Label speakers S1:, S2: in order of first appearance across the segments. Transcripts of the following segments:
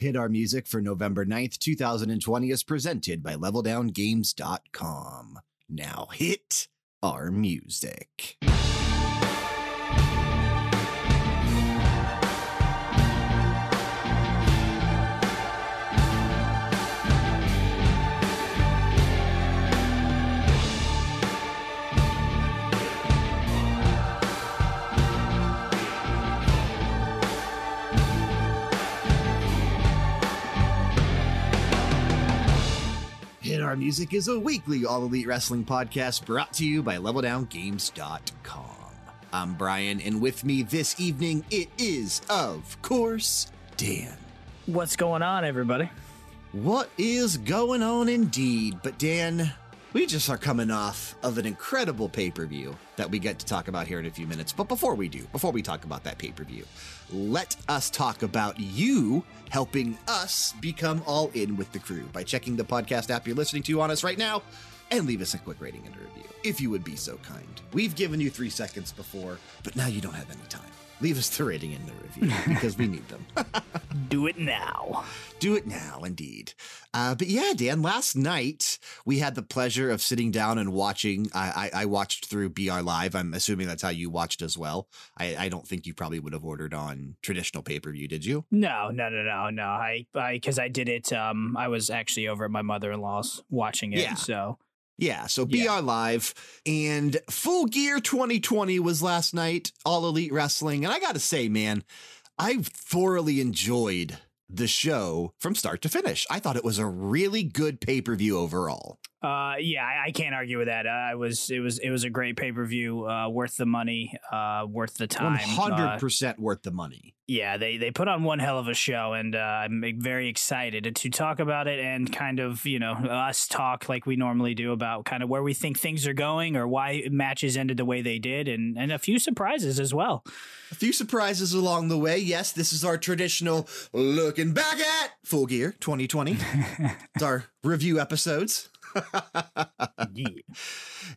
S1: Hit Our Music for November 9th, 2020 is presented by LevelDownGames.com. Now hit our music. Our Music is a weekly All Elite Wrestling podcast brought to you by LevelDownGames.com. I'm Bryan, and with me this evening, it is, of course, Dan.
S2: What's going on, everybody?
S1: What is going on indeed? But Dan, we just are coming off of an incredible pay per view that we get to talk about here in a few minutes. But before we do, before we talk about that pay per view, let us talk about you helping us become all in with the crew by checking the podcast app you're listening to on us right now and leave us a quick rating and a review if you would be so kind. We've given you three seconds before, but now you don't have any time. Leave us the rating and the review because we need them.
S2: Do it now.
S1: Do it now, indeed. Uh, but yeah, Dan, last night we had the pleasure of sitting down and watching. I, I, I watched through BR Live. I'm assuming that's how you watched as well. I, I don't think you probably would have ordered on traditional pay per view, did you?
S2: No, no, no, no, no. I, I, because I did it. Um, I was actually over at my mother in law's watching it.
S1: Yeah.
S2: So
S1: Yeah, so BR
S2: Yeah.
S1: Live and Full Gear 2020 was last night, All Elite Wrestling. And I got to say, man, I thoroughly enjoyed the show from start to finish. I thought it was a really good pay per view overall.
S2: Uh, yeah, I, I can't argue with that. Uh, I was, it was, it was a great pay per view. Uh, worth the money. Uh, worth the time.
S1: One hundred
S2: Uh,
S1: percent worth the money.
S2: yeah, they they put on one hell of a show, and uh, I'm very excited to talk about it and kind of you know us talk like we normally do about kind of where we think things are going or why matches ended the way they did, and and a few surprises as well.
S1: A few surprises along the way. Yes, this is our traditional looking back at Full Gear 2020. it's our review episodes.
S2: Yeah.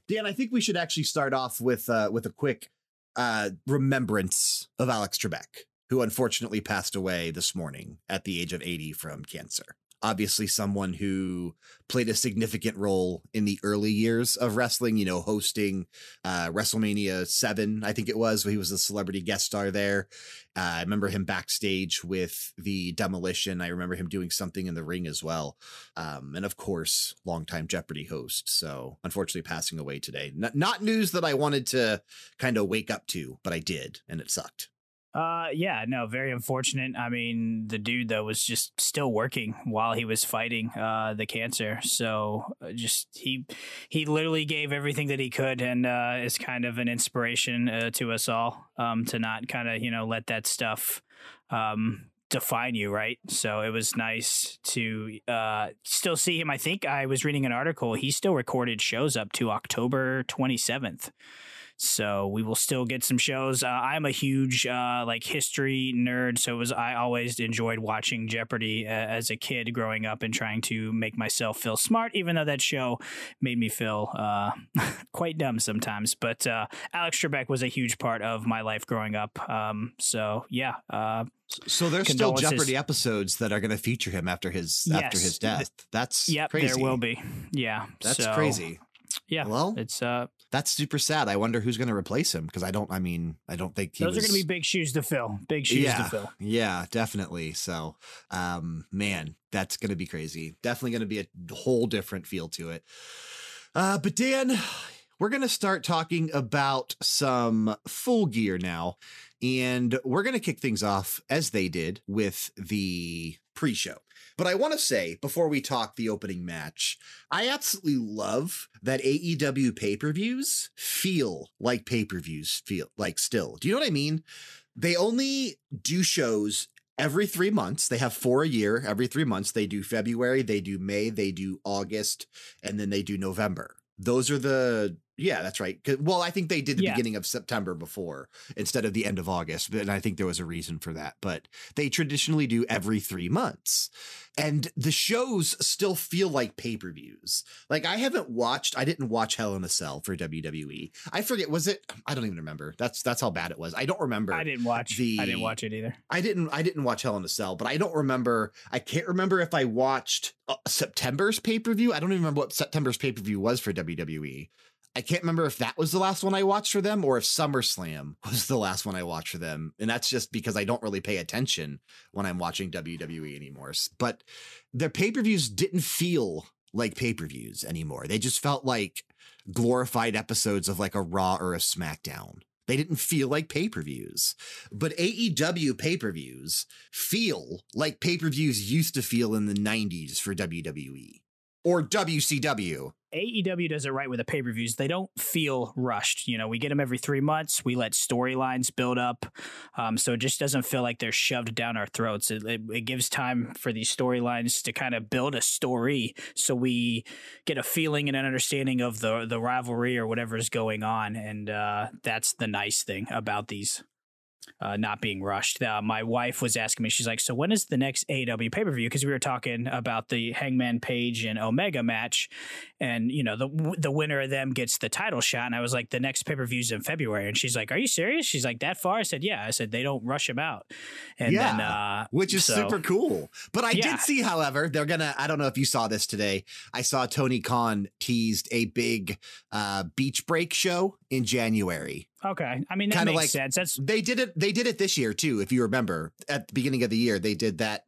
S1: Dan, I think we should actually start off with uh, with a quick uh, remembrance of Alex Trebek, who unfortunately passed away this morning at the age of 80 from cancer. Obviously, someone who played a significant role in the early years of wrestling, you know, hosting uh, WrestleMania 7, I think it was, he was a celebrity guest star there. Uh, I remember him backstage with the demolition. I remember him doing something in the ring as well. Um, and of course, longtime Jeopardy host. So unfortunately, passing away today. N- not news that I wanted to kind of wake up to, but I did, and it sucked.
S2: Uh, yeah, no, very unfortunate. I mean, the dude though was just still working while he was fighting uh the cancer. So uh, just he he literally gave everything that he could, and uh, is kind of an inspiration uh, to us all. Um, to not kind of you know let that stuff um define you right so it was nice to uh still see him i think i was reading an article he still recorded shows up to october 27th so we will still get some shows. Uh, I'm a huge uh, like history nerd, so it was I always enjoyed watching Jeopardy uh, as a kid growing up and trying to make myself feel smart, even though that show made me feel uh, quite dumb sometimes. But uh, Alex Trebek was a huge part of my life growing up. Um, so yeah, uh,
S1: So there's still Jeopardy episodes that are going to feature him after his after his death. That's
S2: yep,
S1: crazy.
S2: there will be. Yeah,
S1: That's
S2: so,
S1: crazy.
S2: Yeah,
S1: Well,
S2: it's uh,
S1: That's super sad. I wonder who's going to replace him because I don't. I mean, I don't think he
S2: those
S1: was,
S2: are going to be big shoes to fill. Big shoes
S1: yeah,
S2: to fill.
S1: Yeah, definitely. So, um, man, that's going to be crazy. Definitely going to be a whole different feel to it. Uh, but Dan, we're going to start talking about some full gear now. And we're going to kick things off as they did with the pre show. But I want to say before we talk the opening match, I absolutely love that AEW pay per views feel like pay per views feel like still. Do you know what I mean? They only do shows every three months. They have four a year every three months. They do February, they do May, they do August, and then they do November. Those are the Yeah, that's right. Well, I think they did the
S2: Yeah.
S1: beginning of September before instead of the end of August, and I think there was a reason for that. But they traditionally do every three months, and the shows still feel like pay per views. Like I haven't watched, I didn't watch Hell in a Cell for WWE. I forget, was it? I don't even remember. That's that's how bad it was. I don't remember.
S2: I didn't watch.
S1: the, I
S2: didn't watch it either.
S1: I didn't I didn't watch Hell in a Cell, but I don't remember. I can't remember if I watched uh, September's pay per view. I don't even remember what September's pay per view was for WWE. I can't remember if that was the last one I watched for them or if SummerSlam was the last one I watched for them. And that's just because I don't really pay attention when I'm watching WWE anymore. But their pay per views didn't feel like pay per views anymore. They just felt like glorified episodes of like a Raw or a SmackDown. They didn't feel like pay per views. But AEW pay per views feel like pay per views used to feel in the 90s for WWE or WCW.
S2: AEW does it right with the pay per views. They don't feel rushed. You know, we get them every three months. We let storylines build up, um, so it just doesn't feel like they're shoved down our throats. It, it, it gives time for these storylines to kind of build a story, so we get a feeling and an understanding of the the rivalry or whatever is going on, and uh, that's the nice thing about these. Uh, not being rushed. Uh, my wife was asking me, she's like, So when is the next AEW pay per view? Because we were talking about the Hangman Page and Omega match, and you know the the winner of them gets the title shot and i was like the next pay-per-view's in february and she's like are you serious she's like that far i said yeah i said they don't rush him out and then uh
S1: which is
S2: so-
S1: super cool. But I
S2: Yeah.
S1: did see, however, they're gonna. I don't know if you saw this today. I saw Tony Khan teased a big uh, beach break show in January.
S2: Okay i mean that
S1: Kinda
S2: makes
S1: like-
S2: sense that's
S1: They did it. They did it this year too. If you remember, at the beginning of the year, they did that.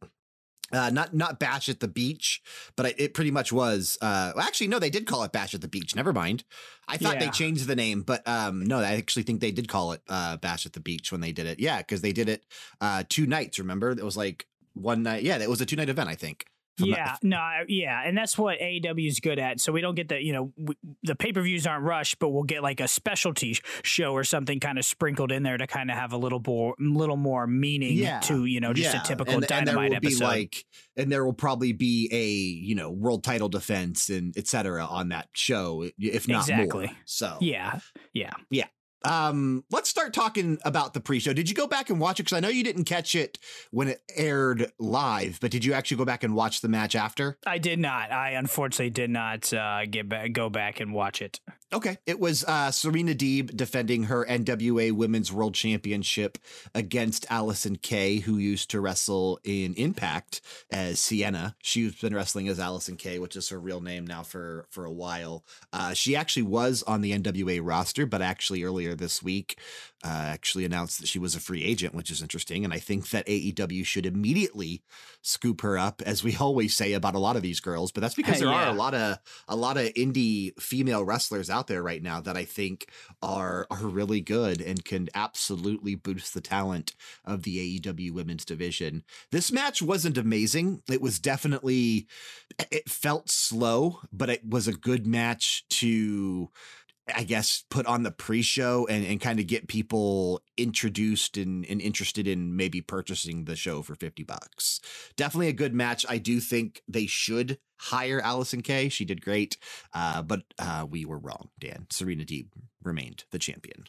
S1: Uh, not not bash at the beach, but it pretty much was. Uh, well, actually, no, they did call it bash at the beach. Never mind. I thought they changed the name, but um, no, I actually think they did call it uh, bash at the beach when they did it. Yeah, because they did it uh, two nights. Remember, it was like one night. Yeah, it was a two night event. I think. If I'm not-
S2: yeah no I- yeah and that's what aew is good at so we don't get the you know w- the pay-per-views aren't rushed but we'll get like a specialty show or something kind of sprinkled in there to kind of have a little more little more meaning
S1: Yeah.
S2: to you know just
S1: Yeah,
S2: a typical
S1: and, and there
S2: dynamite
S1: will
S2: episode
S1: be like, and there will probably be a you know world title defense and etc. on that show, if not
S2: Exactly.
S1: more. So
S2: yeah, yeah yeah
S1: Um, let's start talking about the pre-show. Did you go back and watch it? Because I know you didn't catch it when it aired live, but did you actually go back and watch the match after?
S2: I did not. I unfortunately did not uh, get back, go back and watch it.
S1: Okay, it was uh, Serena Deeb defending her NWA Women's World Championship against Allysin Kay, who used to wrestle in Impact as Sienna. She's been wrestling as Allysin Kay, which is her real name now for for a while. Uh, she actually was on the NWA roster, but actually earlier this week, uh, actually announced that she was a free agent, which is interesting. And I think that AEW should immediately scoop her up, as we always say about a lot of these girls. But that's because there are a lot of a lot of indie female wrestlers out there right now that I think are are really good and can absolutely boost the talent of the AEW women's division. This match wasn't amazing. It was definitely it felt slow, but it was a good match to I guess put on the pre-show and, and kind of get people introduced and, and interested in maybe purchasing the show for 50 bucks. Definitely a good match. I do think they should hire Allysin Kay. She did great. Uh, but uh, we were wrong, Dan. Serena Deeb remained the champion.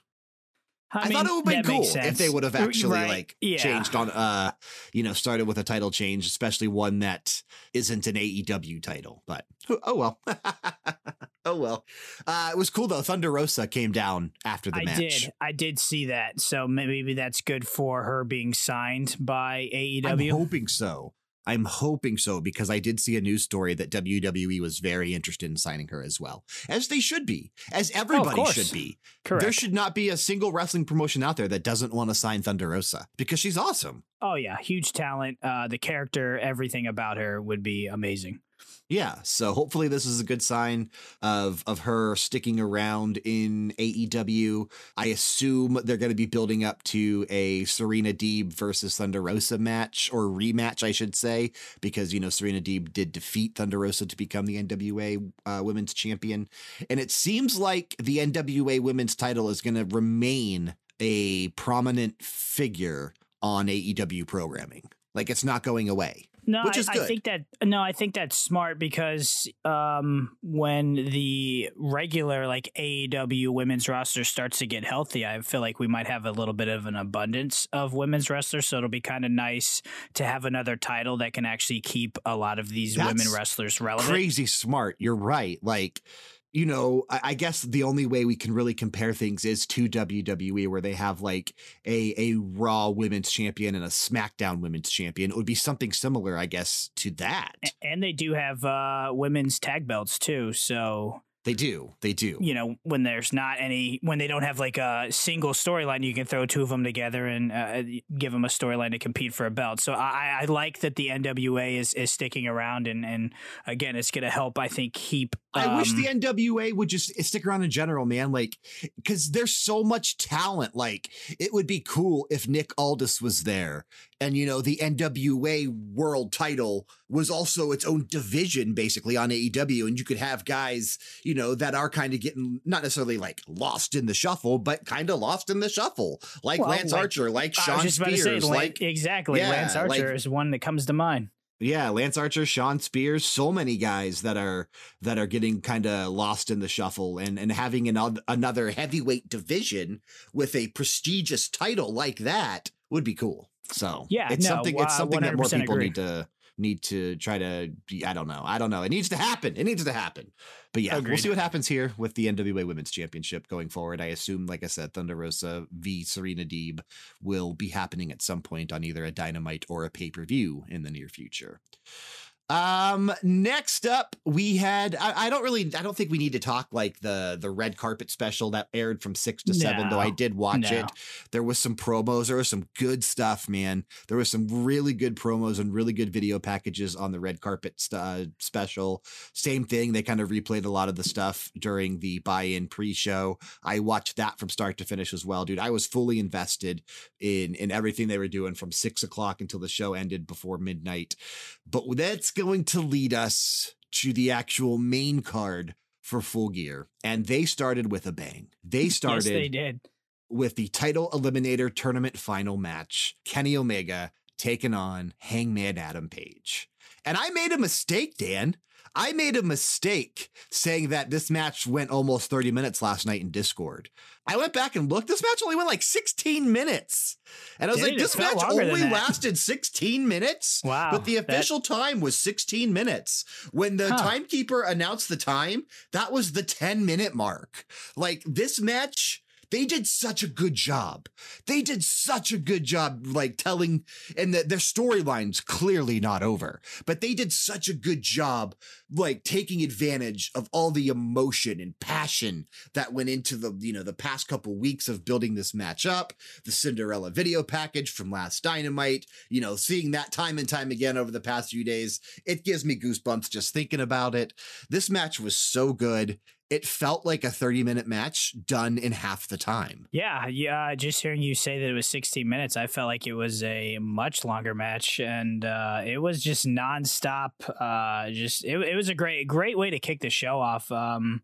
S1: I, thought it would have been cool if they would have actually
S2: Right.
S1: like
S2: Yeah.
S1: changed on uh you know started with a title change, especially one that isn't an AEW title. But oh well, oh well. Uh, it was cool though. Thunder Rosa came down after the
S2: I
S1: match.
S2: did. I did see that. So maybe that's good for her being signed by AEW.
S1: I'm hoping so. I'm hoping so because I did see a news story that WWE was very interested in signing her as well, as they should be, as everybody
S2: course.
S1: should be.
S2: Correct.
S1: There should not be a single wrestling promotion out there that doesn't want to sign Thunder Rosa because she's awesome.
S2: oh yeah, huge talent. Uh, the character, everything about her would be amazing.
S1: Yeah, so hopefully this is a good sign of of her sticking around in AEW. I assume they're going to be building up to a Serena Deeb versus Thunder Rosa match or rematch, I should say, because you know Serena Deeb did defeat Thunder Rosa to become the NWA uh, Women's Champion, and it seems like the NWA Women's title is going to remain a prominent figure on AEW programming. Like it's not going away.
S2: No, I. I think that no, I think that's smart because um, when the regular like AEW women's roster starts to get healthy, I feel like we might have a little bit of an abundance of women's wrestlers. So it'll be kind of nice to have another title that can actually keep a lot of these
S1: That's
S2: women wrestlers relevant.
S1: crazy smart. You're right. Like, you know, I, I guess the only way we can really compare things is to WWE, where they have like a a Raw Women's Champion and a SmackDown Women's Champion. It would be something similar, I guess, to that.
S2: And they do have uh, women's tag belts too. So
S1: They do. They do.
S2: you know when there's not any when they don't have like a single storyline you can throw two of them together and uh, give them a storyline to compete for a belt so i i like that the nwa is is sticking around and and again it's gonna help i think keep
S1: I wish
S2: um,
S1: the NWA would just stick around in general, man. Like, because there's so much talent. Like, it would be cool if Nick Aldis was there, and you know, the NWA World Title was also its own division, basically on AEW, and you could have guys, you know, that are kind of getting not necessarily like lost in the shuffle, but kind of lost in the shuffle, like
S2: Well,
S1: Lance
S2: like-
S1: Archer, like Shawn
S2: was just about to
S1: Spears,
S2: say,
S1: like
S2: exactly.
S1: Yeah,
S2: Lance Archer
S1: like-
S2: is one that comes to mind.
S1: Yeah, Lance Archer, Shawn Spears, so many guys that are that are getting kind of lost in the shuffle and and having another another heavyweight division with a prestigious title like that would be cool. So
S2: Yeah,
S1: it's
S2: no,
S1: something it's
S2: uh,
S1: something that more people
S2: agree.
S1: need to need to try to I don't know. I don't know. It needs to happen. It needs to happen. But yeah, we'll see what happens here with the NWA Women's Championship going forward. I assume, like I said, Thunder Rosa v Serena Deeb will be happening at some point on either a Dynamite or a pay per view in the near future. Um, next up, we had I, I don't really I don't think we need to talk like the the red carpet special that aired from six to seven, though I did watch
S2: No.
S1: it. There was some promos, there was some good stuff, man. There was some really good promos and really good video packages on the red carpet st- uh, special. Same thing, they kind of replayed a lot of the stuff during the buy-in pre-show. I watched that from start to finish as well, dude. I was fully invested in in everything they were doing from six o'clock until the show ended before midnight. But that's going to lead us to the actual main card for Full Gear, and they started with a bang. They started
S2: yes they did
S1: with the title eliminator tournament final match Kenny Omega taking on Hangman Adam Page. And I made a mistake, Dan. I made a mistake saying that this match went almost 30 minutes last night in Discord. I went back and looked. This match only went like 16 minutes. And I was
S2: Did
S1: like, this match only lasted 16 minutes?
S2: wow
S1: But the
S2: that-
S1: official time was 16 minutes. When the
S2: Huh.
S1: timekeeper announced the time, that was the 10 minute mark. Like this match, they did such a good job. They did such a good job, like telling, and the, their storyline's clearly not over, but they did such a good job, like taking advantage of all the emotion and passion that went into the, you know, the past couple weeks of building this match up, the Cinderella video package from last Dynamite, you know, seeing that time and time again over the past few days, it gives me goosebumps just thinking about it. This match was so good. It felt like a 30 minute match done in half the time.
S2: Yeah, yeah. Just hearing you say that it was 16 minutes, I felt like it was a much longer match, and uh, it was just nonstop. Uh, just it, it was a great, great way to kick the show off. Um,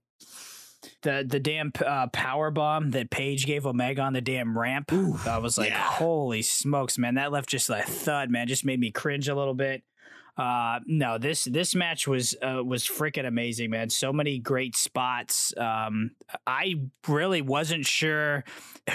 S2: the the damn uh, power bomb that Page gave Omega on the damn ramp,
S1: Ooh,
S2: I was like,
S1: yeah.
S2: holy smokes, man! That left just like thud, man. Just made me cringe a little bit. Uh, no, this this match was uh, was freaking amazing, man. So many great spots. Um, I really wasn't sure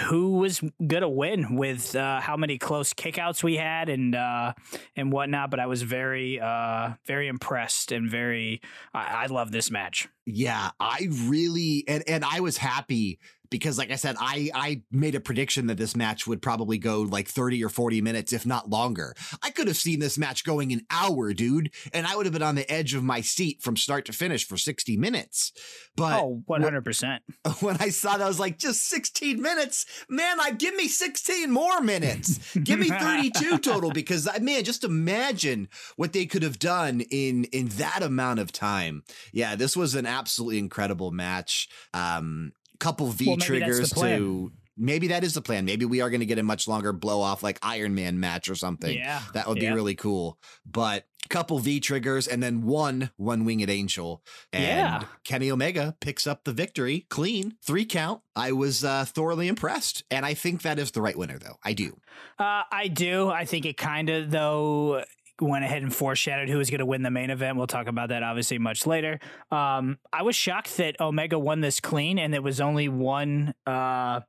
S2: who was gonna win with uh, how many close kickouts we had and uh, and whatnot, but I was very uh, very impressed and very. I, I love this match.
S1: Yeah, I really and and I was happy because like I said, I I made a prediction that this match would probably go like 30 or 40 minutes, if not longer. I could have seen this match going an hour, dude, and I would have been on the edge of my seat from start to finish for 60 minutes. But
S2: oh, oh, one hundred percent.
S1: when I saw that, I was like, just 16 minutes? Man, I give me 16 more minutes. give me 32 total because I man, just imagine what they could have done in in that amount of time. Yeah, this was an absolutely incredible match. Um couple V
S2: Well, maybe that's the
S1: triggers to maybe that is the plan. Maybe we are going to get a much longer blow off like Iron Man match or something.
S2: Yeah,
S1: That would
S2: yeah.
S1: be really cool. But couple V triggers and then one one winged angel. And
S2: Yeah.
S1: Kenny Omega picks up the victory clean, three count. I was uh, thoroughly impressed. And I think that is the right winner, though. I do.
S2: Uh, I do. I think it kind of though went ahead and foreshadowed who was going to win the main event. We'll talk about that obviously much later. Um, I was shocked that Omega won this clean and it was only one uh,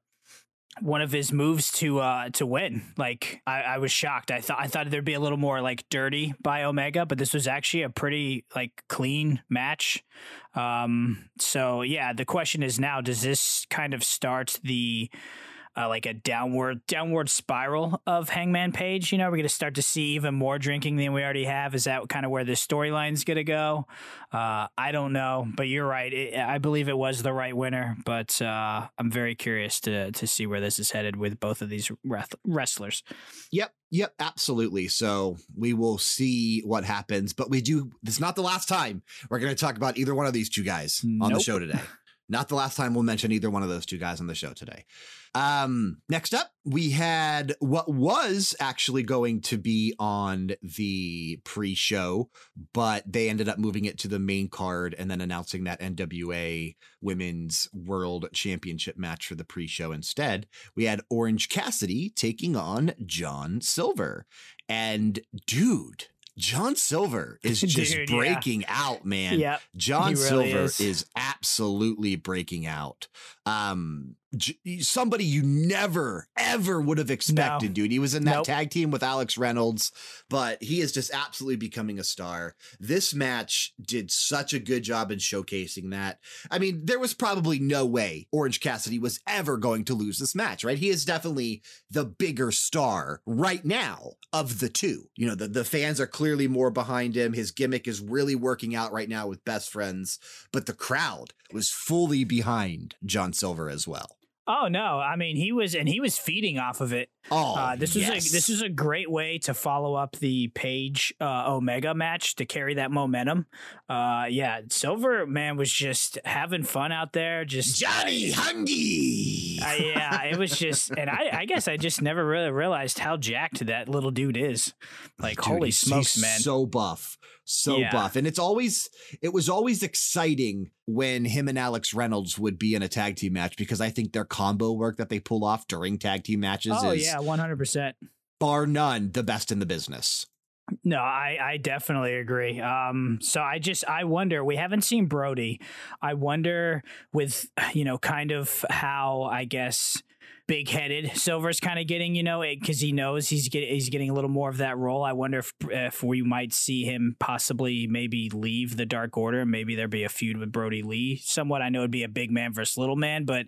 S2: one of his moves to uh to win. Like I, I was shocked. I thought I thought there'd be a little more like dirty by Omega, but this was actually a pretty like clean match. Um so yeah, the question is now does this kind of start the uh, like a downward downward spiral of Hangman Page. You know, we're going to start to see even more drinking than we already have. Is that kind of where the storyline's going to go? Uh, I don't know, but you're right. It, I believe it was the right winner, but uh, I'm very curious to to see where this is headed with both of these wrestlers.
S1: Yep, Yep, absolutely. So we will see what happens, but we do. This is not the last time we're going to talk about either one of these two guys nope. on the show today. Not the last time we'll mention either one of those two guys on the show today. Um, next up, we had what was actually going to be on the pre show, but they ended up moving it to the main card and then announcing that NWA Women's World Championship match for the pre show instead. We had Orange Cassidy taking on John Silver. And dude, John Silver is just Dude, breaking yeah. out, man.
S2: Yeah,
S1: John really Silver is. is. absolutely breaking out. Um, somebody you never ever would have expected, no. dude. He was in that nope. tag team with Alex Reynolds, but he is just absolutely becoming a star. This match did such a good job in showcasing that. I mean, there was probably no way Orange Cassidy was ever going to lose this match, right? He is definitely the bigger star right now of the two. You know, the, the fans are clearly more behind him. His gimmick is really working out right now with best friends, but the crowd was fully behind John Silver as well.
S2: Oh no! I mean, he was, and he was feeding off of it.
S1: Oh,
S2: uh, this was yes. a this was a great way to follow up the Page uh, Omega match to carry that momentum. Uh, yeah, Silver man was just having fun out there. Just
S1: Johnny Hungee.
S2: Uh, yeah, it was just, and I, I guess I just never really realized how jacked that little dude is. Like, dude, holy smokes, man!
S1: So buff so yeah. buff. And it's always it was always exciting when him and Alex Reynolds would be in a tag team match because I think their combo work that they pull off during tag team matches oh,
S2: is yeah, 100%.
S1: bar none the best in the business.
S2: No, I, I definitely agree. Um, so I just I wonder we haven't seen Brodie. I wonder with you know kind of how I guess big headed. Silver's kind of getting, you know, because he knows he's getting he's getting a little more of that role. I wonder if if we might see him possibly maybe leave the Dark Order. Maybe there'd be a feud with Brodie Lee. Somewhat, I know it'd be a big man versus little man, but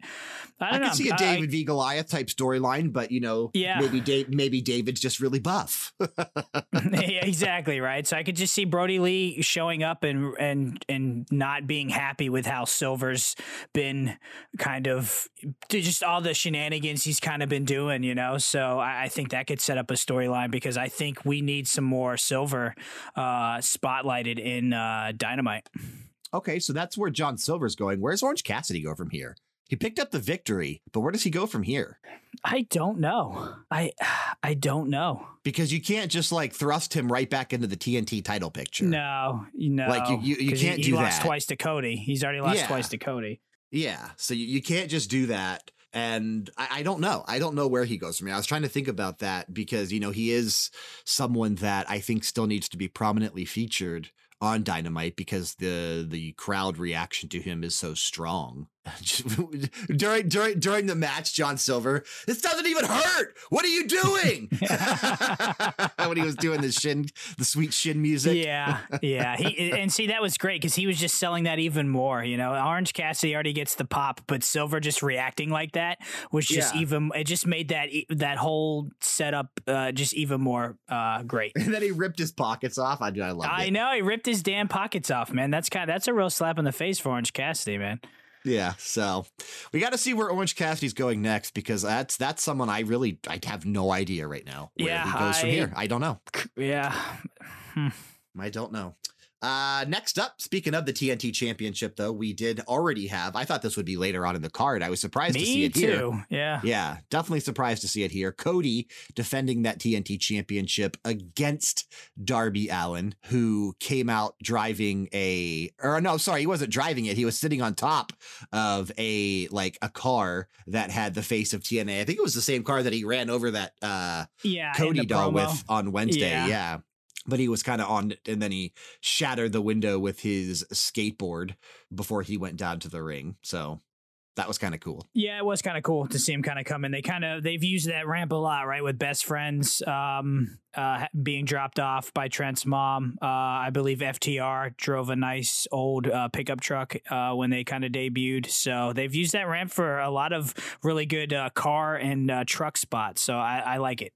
S2: I don't I know.
S1: could see a David I, v Goliath type storyline, but you know,
S2: yeah,
S1: maybe Dave, maybe David's just really buff.
S2: yeah, exactly right. So I could just see Brodie Lee showing up and and and not being happy with how Silver's been kind of just all the shenanigans he's kind of been doing, you know. So I, I think that could set up a storyline because I think we need some more silver uh, spotlighted in uh, Dynamite.
S1: Okay, so that's where John Silver's going. Where's Orange Cassidy go from here? He picked up the victory, but where does he go from here?
S2: I don't know. I I don't know.
S1: Because you can't just like thrust him right back into the TNT title picture.
S2: No, no.
S1: Like you you, you can't
S2: he,
S1: do
S2: he
S1: that.
S2: lost twice to Cody. He's already lost yeah. twice to Cody.
S1: Yeah. So you, you can't just do that and I, I, don't know. I don't know where he goes from here. I was trying to think about that because you know he is someone that I think still needs to be prominently featured on Dynamite because the the crowd reaction to him is so strong. during during during the match, John Silver, this doesn't even hurt. What are you doing? when he was doing the shin, the sweet shin music.
S2: Yeah, yeah. He and see that was great because he was just selling that even more. You know, Orange Cassidy already gets the pop, but Silver just reacting like that was just yeah. even. It just made that that whole setup uh, just even more uh, great.
S1: And then he ripped his pockets off. I do. I love.
S2: I
S1: it.
S2: know he ripped his damn pockets off, man. That's kind of that's a real slap in the face for Orange Cassidy, man.
S1: Yeah, so we got to see where Orange Cassidy's going next because that's that's someone I really I have no idea right now where
S2: yeah,
S1: he goes I, from here. I don't know.
S2: Yeah, hmm.
S1: I don't know. Uh, next up, speaking of the TNT Championship, though, we did already have. I thought this would be later on in the card. I was surprised
S2: Me
S1: to see it
S2: too.
S1: here.
S2: Yeah,
S1: yeah, definitely surprised to see it here. Cody defending that TNT Championship against Darby Allin, who came out driving a, or no, sorry, he wasn't driving it. He was sitting on top of a like a car that had the face of TNA. I think it was the same car that he ran over that uh
S2: yeah
S1: Cody doll
S2: promo.
S1: with on Wednesday. Yeah. yeah. But he was kind of on it and then he shattered the window with his skateboard before he went down to the ring. So that was kind of cool.
S2: Yeah, it was kind of cool to see him kind of come in. They kind of they've used that ramp a lot, right? With best friends um, uh, being dropped off by Trent's mom. Uh, I believe FTR drove a nice old uh, pickup truck uh, when they kind of debuted. So they've used that ramp for a lot of really good uh, car and uh, truck spots. So I, I like it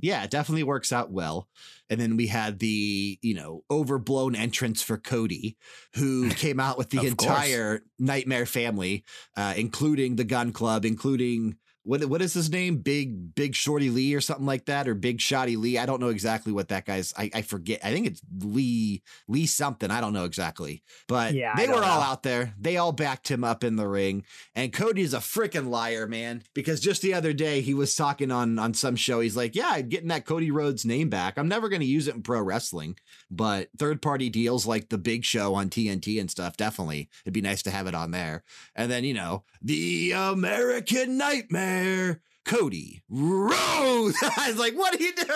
S1: yeah, it definitely works out well. And then we had the, you know, overblown entrance for Cody, who came out with the entire course. Nightmare family, uh, including the Gunn Club, including what what is his name? Big Big Shorty Lee or something like that, or Big Shotty Lee. I don't know exactly what that guy's. I, I forget. I think it's Lee Lee something. I don't know exactly, but yeah, they were know. all out there. They all backed him up in the ring, and Cody's a freaking liar, man. Because just the other day he was talking on on some show. He's like, "Yeah, getting that Cody Rhodes name back. I'm never going to use it in pro wrestling, but third party deals like the Big Show on TNT and stuff, definitely. It'd be nice to have it on there. And then you know the American Nightmare." There. Cody Rhodes. I was like, what are you doing?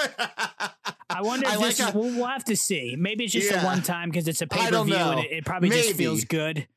S2: I wonder if I this like is, we'll, we'll, have to see. Maybe it's just yeah. a one time because it's a pay per view and it, it probably Maybe. just feels good.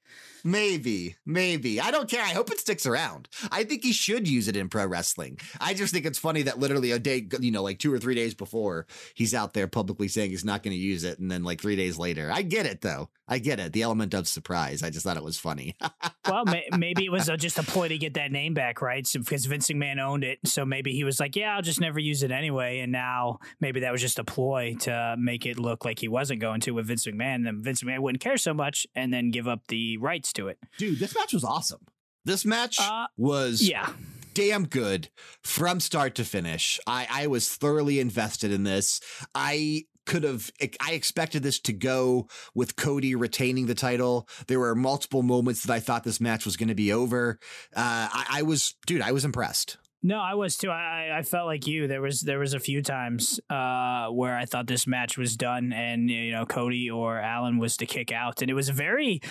S1: Maybe, maybe. I don't care. I hope it sticks around. I think he should use it in pro wrestling. I just think it's funny that literally a day, you know, like two or three days before, he's out there publicly saying he's not going to use it. And then like three days later, I get it though. I get it. The element of surprise. I just thought it was funny.
S2: well, may- maybe it was a, just a ploy to get that name back, right? So, because Vince McMahon owned it. So maybe he was like, yeah, I'll just never use it anyway. And now maybe that was just a ploy to make it look like he wasn't going to with Vince McMahon. Then Vince McMahon wouldn't care so much and then give up the rights to it.
S1: Dude, this match was awesome. This match uh, was
S2: yeah
S1: damn good from start to finish. I, I was thoroughly invested in this. I could have I expected this to go with Cody retaining the title. There were multiple moments that I thought this match was going to be over. Uh, I, I was, dude, I was impressed.
S2: No, I was too. I, I felt like you. There was there was a few times uh, where I thought this match was done, and you know Cody or Allin was to kick out, and it was very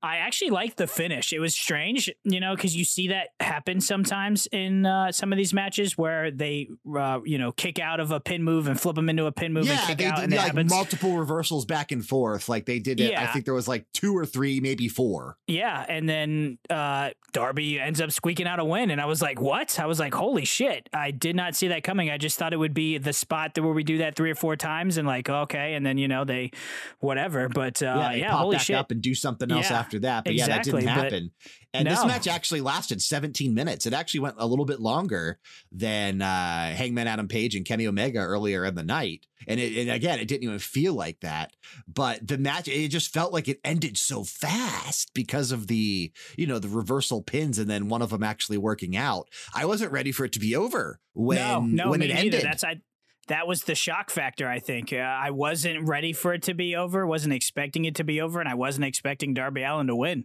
S2: I actually liked the finish. It was strange, you know, because you see that happen sometimes in uh, some of these matches where they, uh, you know, kick out of a pin move and flip them into a pin move yeah, and kick
S1: they
S2: out.
S1: Did,
S2: and
S1: like
S2: happens.
S1: multiple reversals back and forth. Like they did it. Yeah. I think there was like two or three, maybe four.
S2: Yeah. And then uh, Darby ends up squeaking out a win. And I was like, what? I was like, holy shit. I did not see that coming. I just thought it would be the spot that where we do that three or four times and like, okay. And then, you know, they, whatever. But uh, yeah, yeah holy shit.
S1: up and do something else yeah. after that. But exactly, yeah, that didn't happen. And no. this match actually lasted 17 minutes. It actually went a little bit longer than uh, Hangman Adam Page and Kenny Omega earlier in the night. And, it, and again, it didn't even feel like that. But the match, it just felt like it ended so fast because of the, you know, the reversal pins and then one of them actually working out. I wasn't ready for it to be over when, no, no, when it ended.
S2: That's I, that was the shock factor. I think uh, I wasn't ready for it to be over, wasn't expecting it to be over, and I wasn't expecting Darby Allin to win.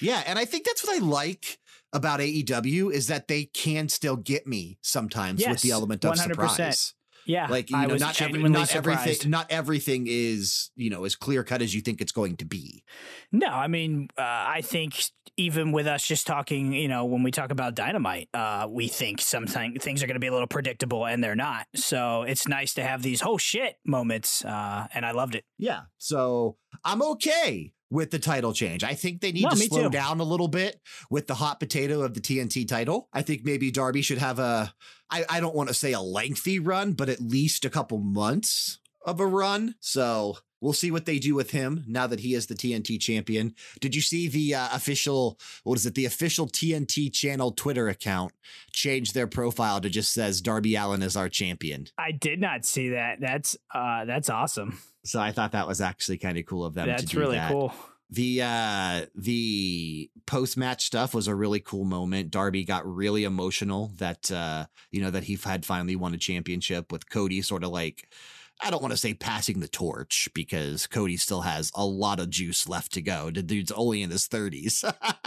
S1: Yeah, and I think that's what I like about AEW is that they can still get me sometimes yes, with the element of 100%. surprise.
S2: Yeah,
S1: like you I know, not, every, not everything, not everything is you know as clear cut as you think it's going to be.
S2: No, I mean, uh, I think even with us just talking, you know, when we talk about dynamite, uh, we think sometimes things are going to be a little predictable, and they're not. So it's nice to have these oh shit moments, uh, and I loved it.
S1: Yeah, so I'm okay with the title change. I think they need no, to slow too. down a little bit with the hot potato of the TNT title. I think maybe Darby should have a, I, I don't want to say a lengthy run, but at least a couple months of a run. So we'll see what they do with him now that he is the TNT champion. Did you see the uh, official, what is it, the official TNT channel Twitter account change their profile to just says Darby Allin is our champion?
S2: I did not see that. That's, uh, that's awesome.
S1: So I thought that was actually kind of cool of them.
S2: That's really
S1: that.
S2: cool.
S1: The uh the post match stuff was a really cool moment. Darby got really emotional that uh you know that he had finally won a championship with Cody sort of like I don't want to say passing the torch because Cody still has a lot of juice left to go. The dude's only in his 30s.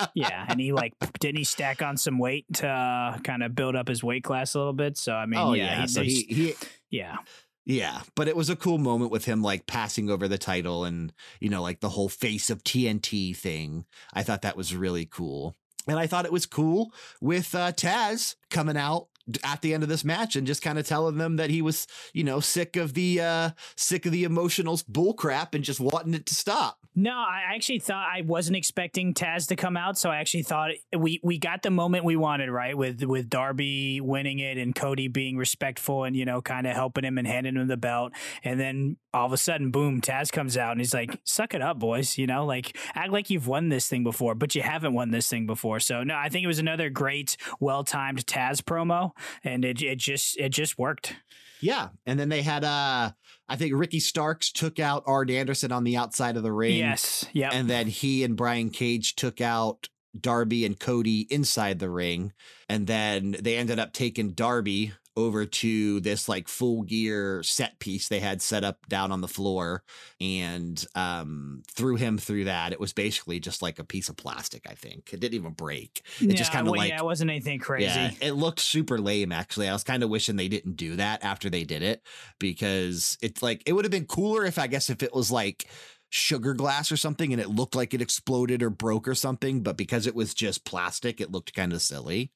S2: yeah. And he like, didn't he stack on some weight to uh, kind of build up his weight class a little bit? So, I mean, oh, yeah. yeah. He, so he, he, yeah.
S1: Yeah, but it was a cool moment with him like passing over the title and, you know, like the whole face of TNT thing. I thought that was really cool. And I thought it was cool with uh, Taz coming out at the end of this match and just kind of telling them that he was, you know, sick of the uh sick of the emotional bull crap and just wanting it to stop.
S2: No, I actually thought I wasn't expecting Taz to come out, so I actually thought we we got the moment we wanted, right? With with Darby winning it and Cody being respectful and you know kind of helping him and handing him the belt, and then all of a sudden, boom, Taz comes out and he's like, "Suck it up, boys," you know, like act like you've won this thing before, but you haven't won this thing before. So no, I think it was another great, well timed Taz promo, and it it just it just worked.
S1: Yeah, and then they had uh I think Ricky Starks took out Arn Anderson on the outside of the ring.
S2: Yes. Yeah.
S1: And then he and Brian Cage took out Darby and Cody inside the ring. And then they ended up taking Darby over to this like full gear set piece they had set up down on the floor and um threw him through that it was basically just like a piece of plastic i think it didn't even break it just kind of
S2: well,
S1: like
S2: yeah, it wasn't anything crazy.
S1: yeah, it looked super lame actually. I was kind of wishing they didn't do that after they did it because it's like it would have been cooler if I guess if it was like sugar glass or something and it looked like it exploded or broke or something, but because it was just plastic, it looked kind of silly.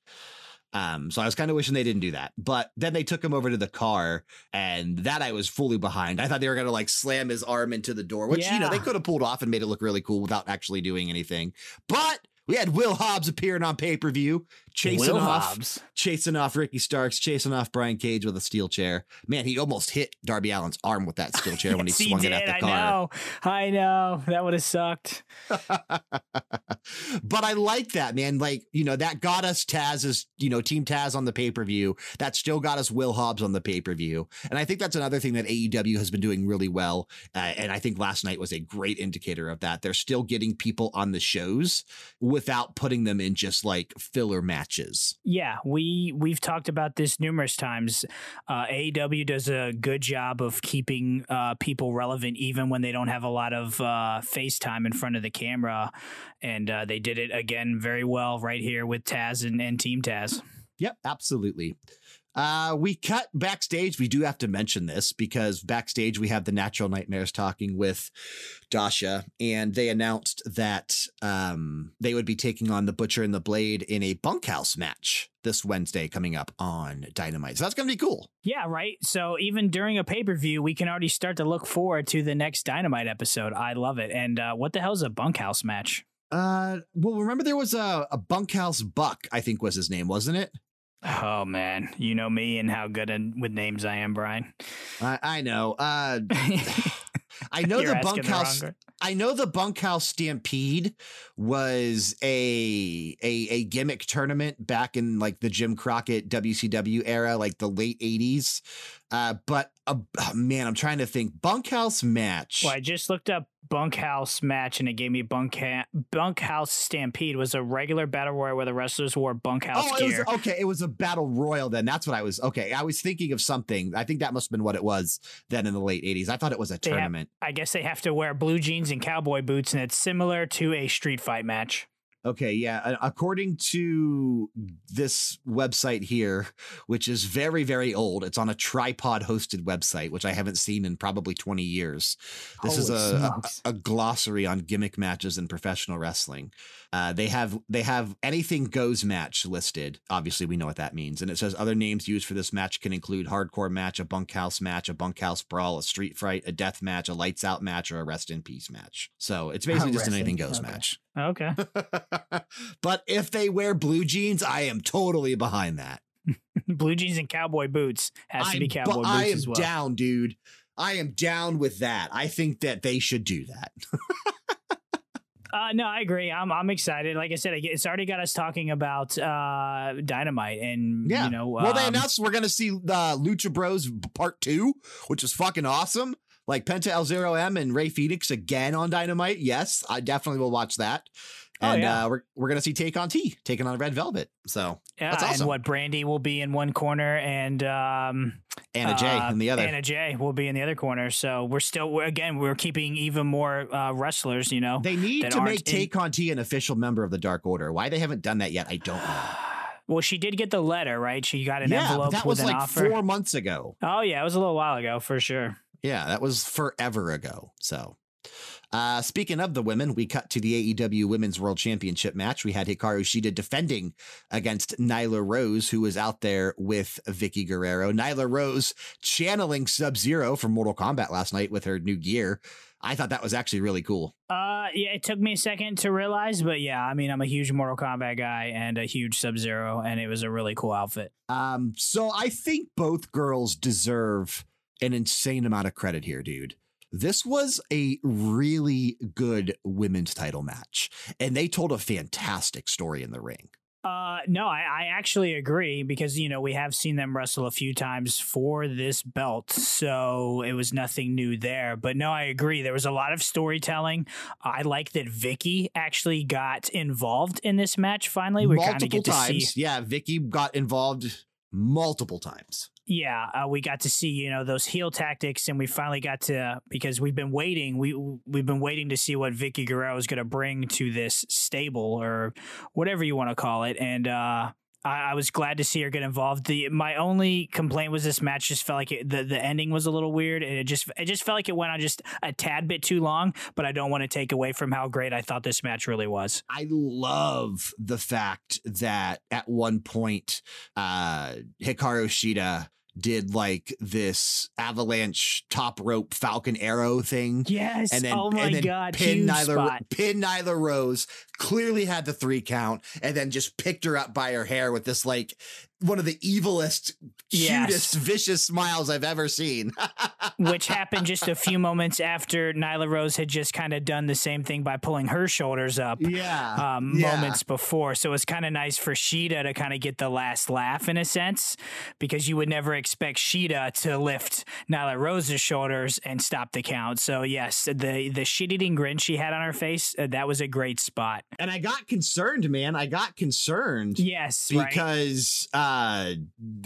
S1: Um, so I was kind of wishing they didn't do that. But then they took him over to the car, and that I was fully behind. I thought they were gonna like slam his arm into the door, which you know they could have pulled off and made it look really cool without actually doing anything. But we had Will Hobbs appearing on pay per view, chasing
S2: Will
S1: off,
S2: Hobbs.
S1: chasing off Ricky Starks, chasing off Brian Cage with a steel chair. Man, he almost hit Darby Allin's arm with that steel chair when he swung it at the
S2: I
S1: car.
S2: I know. I know. That would have sucked.
S1: but I like that, man. Like, you know, that got us Taz's, you know, Team Taz on the pay per view. That still got us Will Hobbs on the pay per view. And I think that's another thing that AEW has been doing really well. Uh, and I think last night was a great indicator of that. They're still getting people on the shows without putting them in just like filler matches.
S2: Yeah, we we've talked about this numerous times. Uh, AEW does a good job of keeping uh, people relevant, even when they don't have a lot of uh, face time in front of the camera, and uh, they did it again very well right here with Taz and, and Team Taz.
S1: Yep, absolutely. Uh, we cut backstage. We do have to mention this because backstage we have the Natural Nightmares talking with Dasha, and they announced that um, they would be taking on the Butcher and the Blade in a bunkhouse match this Wednesday coming up on Dynamite. So that's going to be cool.
S2: Yeah, right. So even during a pay per view, we can already start to look forward to the next Dynamite episode. I love it. And uh, what the hell is a bunkhouse match?
S1: Uh, well, remember there was a, a bunkhouse buck, I think was his name, wasn't it?
S2: Oh man, you know me and how good in, with names I am, Bryan.
S1: I, I know. Uh, I know the bunkhouse.
S2: wrong-
S1: I know the bunkhouse stampede was a, a a gimmick tournament back in like the Jim Crockett WCW era, like the late eighties. Uh, but uh, oh, man, I'm trying to think. Bunkhouse match.
S2: Well, I just looked up bunkhouse match and it gave me bunkha- bunkhouse stampede was a regular battle royal where the wrestlers wore bunkhouse
S1: Oh, it was okay. It was a battle royal. Then that's what I was. Okay, I was thinking of something. I think that must have been what it was then in the late '80s. I thought it was a
S2: They have-
S1: tournament.
S2: I guess they have to wear blue jeans and cowboy boots, and it's similar to a street fight match.
S1: Okay, yeah. According to this website here, which is very, very old, it's on a tripod hosted website, which I haven't seen in probably 20 years. This oh,
S2: is
S1: a, a, a glossary on gimmick matches in professional wrestling. Uh, they have they have anything goes match listed. Obviously, we know what that means, and it says other names used for this match can include hardcore match, a bunkhouse match, a bunkhouse brawl, a street fight, a death match, a lights out match, or a rest in peace match. So it's basically just an anything goes
S2: Okay.
S1: match.
S2: Okay.
S1: but if they wear blue jeans, I am totally behind that.
S2: blue jeans and cowboy boots has to
S1: I'm
S2: be
S1: bu-
S2: cowboy boots
S1: I am
S2: as well.
S1: down, dude. I am down with that. I think that they should do that.
S2: Uh, no, I agree. I'm I'm excited. Like I said, it's already got us talking about uh, dynamite, and
S1: Yeah.
S2: you know,
S1: well, they
S2: um,
S1: announced we're going to see uh, Lucha Bros Part 2, which is fucking awesome. Like Penta El Zero M and Rey Fenix again on Dynamite. Yes, I definitely will watch that.
S2: Oh,
S1: And
S2: yeah.
S1: uh, we're, we're going to see Tay Conti taking on Red Velvet. So,
S2: yeah,
S1: that's awesome.
S2: and what Brandi will be in one corner, and um,
S1: Anna Jay
S2: uh,
S1: in the other.
S2: Anna Jay will be in the other corner. So we're still we're, again we're keeping even more uh, wrestlers. You know,
S1: They need to make Take on T an official member of the Dark Order. Why they haven't done that yet, I don't know.
S2: well, she did get the letter, right? She got an
S1: yeah,
S2: envelope
S1: that was
S2: an
S1: like
S2: offer.
S1: four months ago.
S2: Oh yeah, it was a little while ago for sure.
S1: Yeah, that was forever ago. So, Uh, speaking of the women, we cut to the AEW Women's World Championship match. We had Hikaru Shida defending against Nyla Rose, who was out there with Vickie Guerrero. Nyla Rose channeling Sub Zero from Mortal Kombat last night with her new gear. I thought that was actually really cool.
S2: Uh, yeah, it took me a second to realize, but yeah, I mean, I'm a huge Mortal Kombat guy and a huge Sub Zero, and it was a really cool outfit.
S1: Um, so I think both girls deserve an insane amount of credit here, dude. This was a really good women's title match, and they told a fantastic story in the ring.
S2: Uh, no, I, I actually agree because you know we have seen them wrestle a few times for this belt, so it was nothing new there. But no, I agree. There was a lot of storytelling. I like that Vickie actually got involved in this match. Finally, we kind of get
S1: times.
S2: to see.
S1: Yeah, Vickie got involved multiple times
S2: yeah, uh, we got to see you know those heel tactics, and we finally got to because we've been waiting. We we've been waiting to see what Vickie Guerrero is going to bring to this stable or whatever you want to call it, and uh, I, I, was glad to see her get involved. The my only complaint was this match just felt like it, the the ending was a little weird, and it just it just felt like it went on just a tad bit too long. But I don't want to take away from how great I thought this match really was.
S1: I love the fact that at one point, uh, Hikaru Shida did like this avalanche top rope falcon arrow thing.
S2: Yes.
S1: And
S2: then, oh my
S1: and then
S2: god.
S1: Pin
S2: Nyla, spot.
S1: pin Nyla Rose, clearly had the three count, and then just picked her up by her hair with this like one of the evilest, cutest, yes. vicious smiles I've ever seen.
S2: Which happened just a few moments after Nyla Rose had just kind of done the same thing by pulling her shoulders up.
S1: Yeah.
S2: Um, yeah. Moments before. So it was kind of nice for Shida to kind of get the last laugh in a sense, because you would never expect Shida to lift Nyla Rose's shoulders and stop the count. So yes, the the shit eating grin she had on her face, uh, that was a great spot.
S1: And I got concerned, man. I got concerned.
S2: Yes.
S1: Because
S2: right?
S1: uh uh,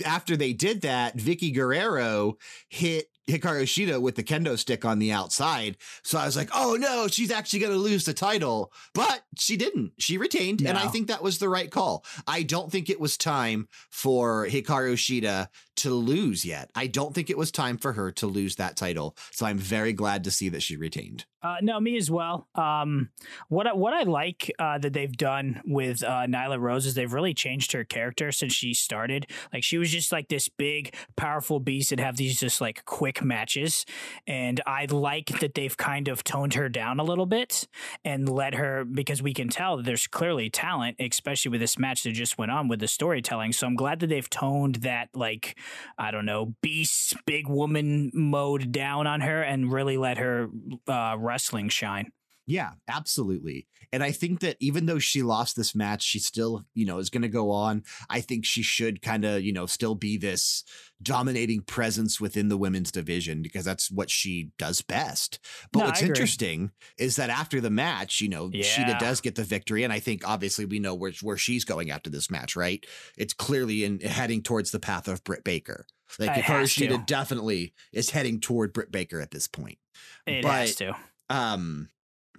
S1: after they did that, Vickie Guerrero hit Hikaru Shida with the kendo stick on the outside. So I was like, oh no, she's actually going to lose the title. But she didn't. She retained. No. And I think that was the right call. I don't think it was time for Hikaru Shida to lose yet. I don't think it was time for her to lose that title. So I'm very glad to see that she retained.
S2: Uh, no, me as well. Um, what I, what I like uh, that they've done with uh, Nyla Rose is they've really changed her character since she started. Like she was just like this big, powerful beast that have these just like quick matches, and I like that they've kind of toned her down a little bit and let her because we can tell there's clearly talent, especially with this match that just went on with the storytelling. So I'm glad that they've toned that like I don't know beast, big woman mode down on her and really let her uh, wrestling shine.
S1: Yeah, absolutely. And I think that even though she lost this match, she still, you know, is going to go on. I think she should kind of, you know, still be this dominating presence within the women's division because that's what she does best. But no, what's interesting is that after the match, you know, yeah. Shida does get the victory. And I think obviously we know where, where she's going after this match, right? It's clearly in heading towards the path of Britt Baker. Like Hikaru Shida definitely is heading toward Britt Baker at this point.
S2: It but, has to.
S1: Um,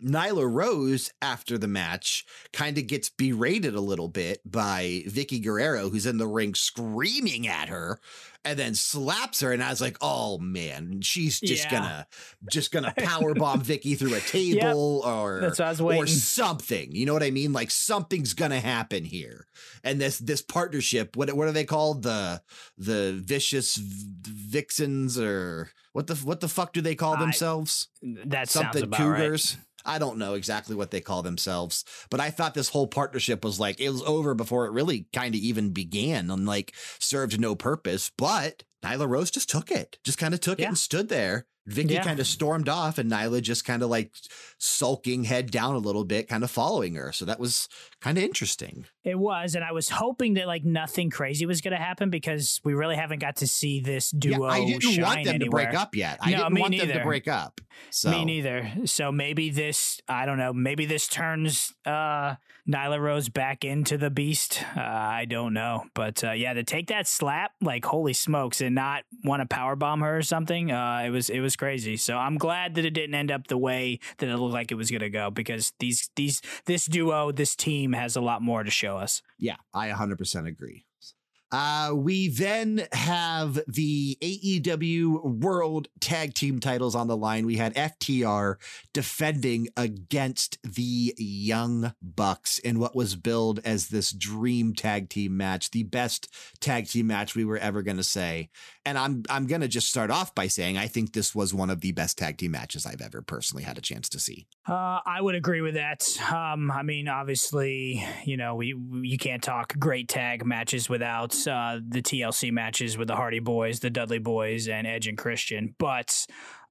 S1: Nyla Rose, after the match, kind of gets berated a little bit by Vickie Guerrero, who's in the ring screaming at her, and then slaps her. And I was like, "Oh man, she's just yeah. gonna, just gonna power bomb Vickie through a table, yep. or
S2: That's what I was waiting.
S1: or something. You know what I mean? Like something's gonna happen here. And this this partnership, what what are they called? The the vicious vixens, or what the what the fuck do they call themselves?
S2: that something cougars. Right.
S1: I don't know exactly what they call themselves, but I thought this whole partnership was like it was over before it really kind of even began and like served no purpose. But Nyla Rose just took it, just kind of took yeah. it and stood there Vickie yeah. kind of stormed off and Nyla just kind of like sulking head down a little bit, kind of following her. So that was kind of interesting.
S2: It was. And I was hoping that like nothing crazy was going to happen because we really haven't got to see this duo. Yeah,
S1: I didn't want them
S2: anywhere.
S1: to break up yet. I no, didn't want neither. them to break up. So.
S2: Me neither. So maybe this, I don't know, maybe this turns uh, Nyla Rose back into the beast. Uh, I don't know. But uh, yeah, to take that slap, like holy smokes, and not want to power bomb her or something, uh, it was, it was crazy. So I'm glad that it didn't end up the way that it looked like it was going to go because these these this duo, this team has a lot more to show us.
S1: Yeah, I 100% agree. Uh, we then have the AEW World Tag Team titles on the line. We had FTR defending against the Young Bucks in what was billed as this dream tag team match, the best tag team match we were ever going to say. And I'm I'm going to just start off by saying I think this was one of the best tag team matches I've ever personally had a chance to see.
S2: Uh, I would agree with that. Um, I mean, obviously, you know, we you can't talk great tag matches without uh, the TLC matches with the Hardy Boys, the Dudley Boys, and Edge and Christian. But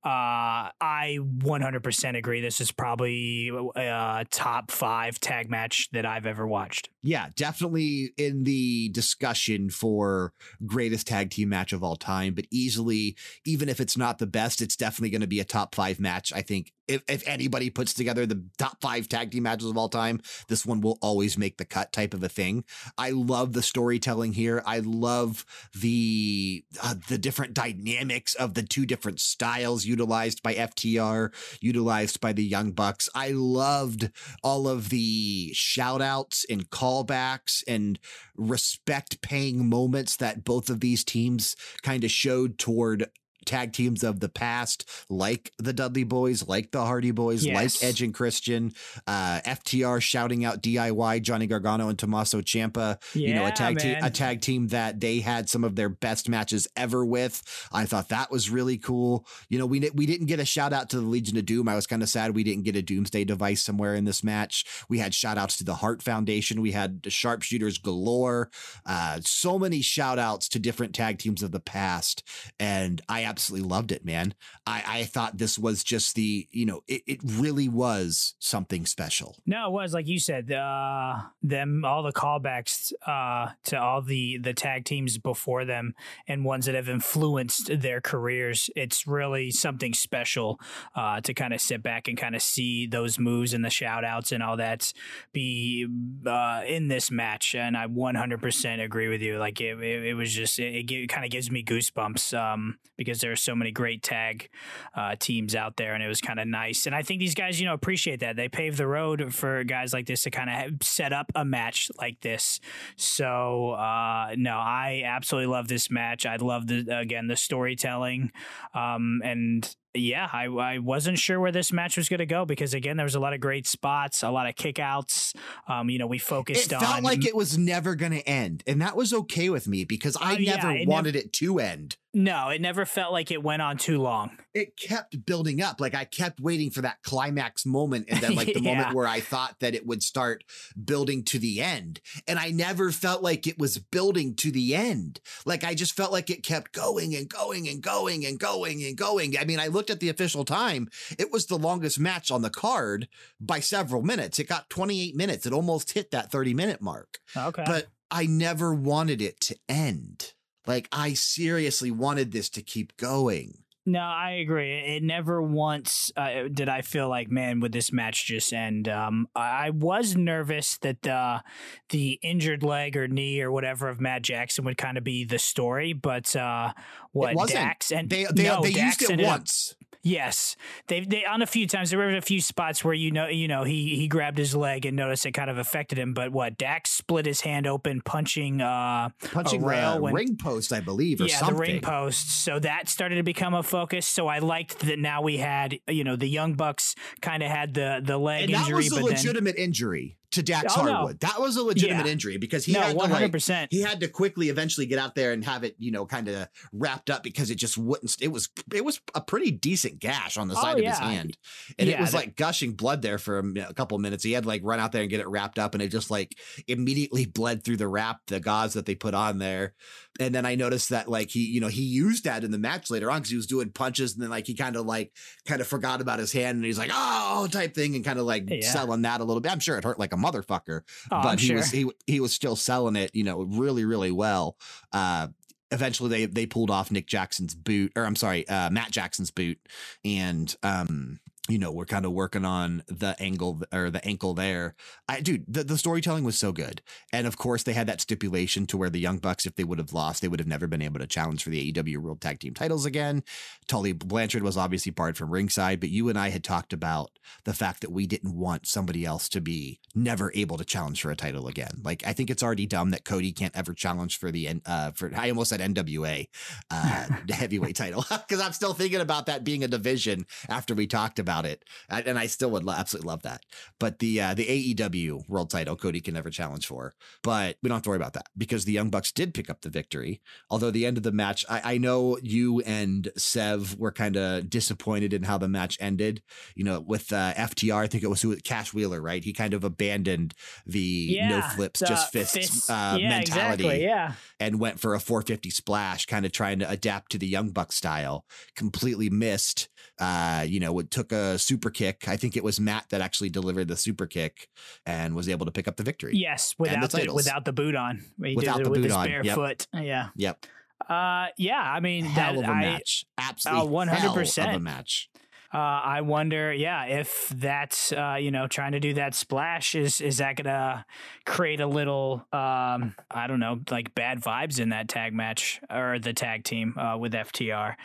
S2: uh, I 100% agree. This is probably a top five tag match that I've ever watched.
S1: Yeah, definitely in the discussion for greatest tag team match of all time, but easily, even if it's not the best, it's definitely going to be a top five match. I think if, if anybody puts together the top five tag team matches of all time, this one will always make the cut type of a thing. I love the storytelling here. I love the uh, the different dynamics of the two different styles utilized by FTR, utilized by the Young Bucks. I loved all of the shout outs and callbacks and respect paying moments that both of these teams kind of showed toward tag teams of the past, like the Dudley Boys, like the Hardy Boys, yes. like Edge and Christian, uh, FTR shouting out DIY, Johnny Gargano and Tommaso Ciampa. Yeah, you know, a tag team, a tag team that they had some of their best matches ever with. I thought that was really cool. You know, we we didn't get a shout out to the Legion of Doom. I was kind of sad we didn't get a Doomsday device somewhere in this match. We had shout outs to the Heart Foundation. We had sharpshooters galore. Uh, so many shout outs to different tag teams of the past, and I absolutely loved it, man. I, I thought this was just the, you know, it, it really was something special.
S2: No, it was like you said, uh, them all the callbacks uh, to all the the tag teams before them and ones that have influenced their careers. It's really something special uh, to kind of sit back and kind of see those moves and the shout outs and all that be uh, in this match. And I 100% agree with you. Like it, it, it was just it, it kind of gives me goosebumps um, because there are so many great tag uh, teams out there, and it was kind of nice. And I think these guys, you know, appreciate that. They paved the road for guys like this to kind of set up a match like this. So uh, no, I absolutely love this match. I love the again the storytelling, um, and yeah, I, I wasn't sure where this match was going to go because again, there was a lot of great spots, a lot of kickouts. Um, you know, we focused on.
S1: It felt like it was never going to end, and that was okay with me because I uh, never yeah, wanted nev- it to end.
S2: No, it never felt like it went on too long.
S1: It kept building up. Like I kept waiting for that climax moment and then like the yeah. moment where I thought that it would start building to the end. And I never felt like it was building to the end. Like I just felt like it kept going and going and going and going and going. I mean, I looked at the official time. It was the longest match on the card by several minutes. It got 28 minutes. It almost hit that 30 minute mark.
S2: Okay.
S1: But I never wanted it to end. Like I seriously wanted this to keep going.
S2: No, I agree. It never once uh, did I feel like, man, would this match just end? Um, I was nervous that the the injured leg or knee or whatever of Matt Jackson would kind of be the story, but uh, what Dax and
S1: they they, no, they used it once.
S2: Up, Yes, they they on a few times there were a few spots where you know you know he he grabbed his leg and noticed it kind of affected him. But what Dax split his hand open punching uh
S1: punching rail when,
S2: ring
S1: post, I believe, or
S2: yeah,
S1: something.
S2: the ring post. So that started to become a focus. So I liked that now we had you know the Young Bucks kind of had the the leg
S1: and
S2: injury,
S1: that was a legitimate then, injury to Dax oh, Harwood. No. That was a legitimate yeah. injury because he
S2: no,
S1: had
S2: 100%.
S1: to like, he had to quickly eventually get out there and have it, you know, kind of wrapped up because it just wouldn't it was it was a pretty decent gash on the side oh, of yeah. his hand. And yeah, it was that, like gushing blood there for a, a couple minutes. He had like run out there and get it wrapped up and it just like immediately bled through the wrap, the gauze that they put on there. And then I noticed that like he, you know, he used that in the match later on because he was doing punches and then like he kind of like kind of forgot about his hand and he's like, oh, type thing and kind of like selling that a little bit. I'm sure it hurt like a motherfucker oh, but I'm he sure. was he he was still selling it, you know, really really well. Uh, eventually they they pulled off Nick Jackson's boot, or I'm sorry, uh, Matt Jackson's boot, and um, you know, we're kind of working on the angle or the ankle there. I, dude, the, the storytelling was so good. And of course, they had that stipulation to where the Young Bucks, if they would have lost, they would have never been able to challenge for the AEW World Tag Team titles again. Tully Blanchard was obviously barred from ringside, but you and I had talked about the fact that we didn't want somebody else to be never able to challenge for a title again. Like, I think it's already dumb that Cody can't ever challenge for the, uh, for, I almost said NWA, uh, heavyweight title, because I'm still thinking about that being a division after we talked about it, and I still would lo- absolutely love that. But the uh, the AEW World Title, Cody can never challenge for. But we don't have to worry about that because the Young Bucks did pick up the victory. Although the end of the match, I, I know you and Sev were kind of disappointed in how the match ended. You know, with uh, FTR, I think it was who, Cash Wheeler, right? He kind of abandoned the
S2: Yeah,
S1: no flips,
S2: the
S1: just fists,
S2: fists.
S1: uh,
S2: yeah,
S1: mentality
S2: exactly. Yeah.
S1: and went for a 450 splash, kind of trying to adapt to the Young Buck style. Completely missed. Uh, you know, it took a super kick. I think it was Matt that actually delivered the super kick and was able to pick up the victory.
S2: Yes, without the,
S1: titles.
S2: without the boot on. He
S1: Without the
S2: with
S1: boot on,
S2: bare
S1: yep.
S2: foot. Yeah.
S1: Yep.
S2: Uh, yeah. I mean,
S1: Hell
S2: that,
S1: of a
S2: I,
S1: match. Absolutely.
S2: Uh, 100%.
S1: hell of a match.
S2: Uh, I wonder, yeah, if that's uh, you know trying to do that splash is is that gonna create a little um, I don't know like bad vibes in that tag match or the tag team uh, with FTR.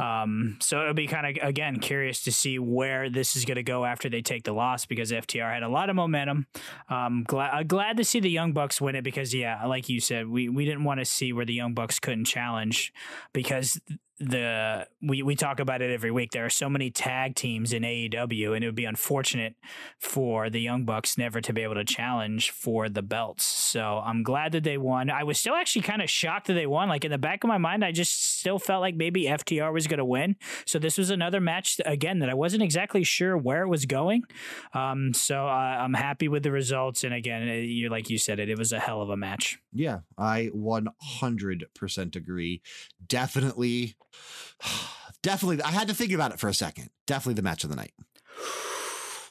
S2: Um, so it'll be kind of again curious to see where this is going to go after they take the loss because FTR had a lot of momentum. Um, glad uh, glad to see the Young Bucks win it because yeah, like you said, we we didn't want to see where the Young Bucks couldn't challenge because the we we talk about it every week. There are so many tag teams in AEW, and it would be unfortunate for the Young Bucks never to be able to challenge for the belts. So I'm glad that they won. I was still actually kind of shocked that they won. Like in the back of my mind, I just still felt like maybe FTR was going to win. So this was another match again that I wasn't exactly sure where it was going. Um, so I'm happy with the results. And again, uh, you like you said it, it was a hell of a match.
S1: Yeah, I 100% agree. Definitely, definitely. I had to think about it for a second. Definitely the match of the night.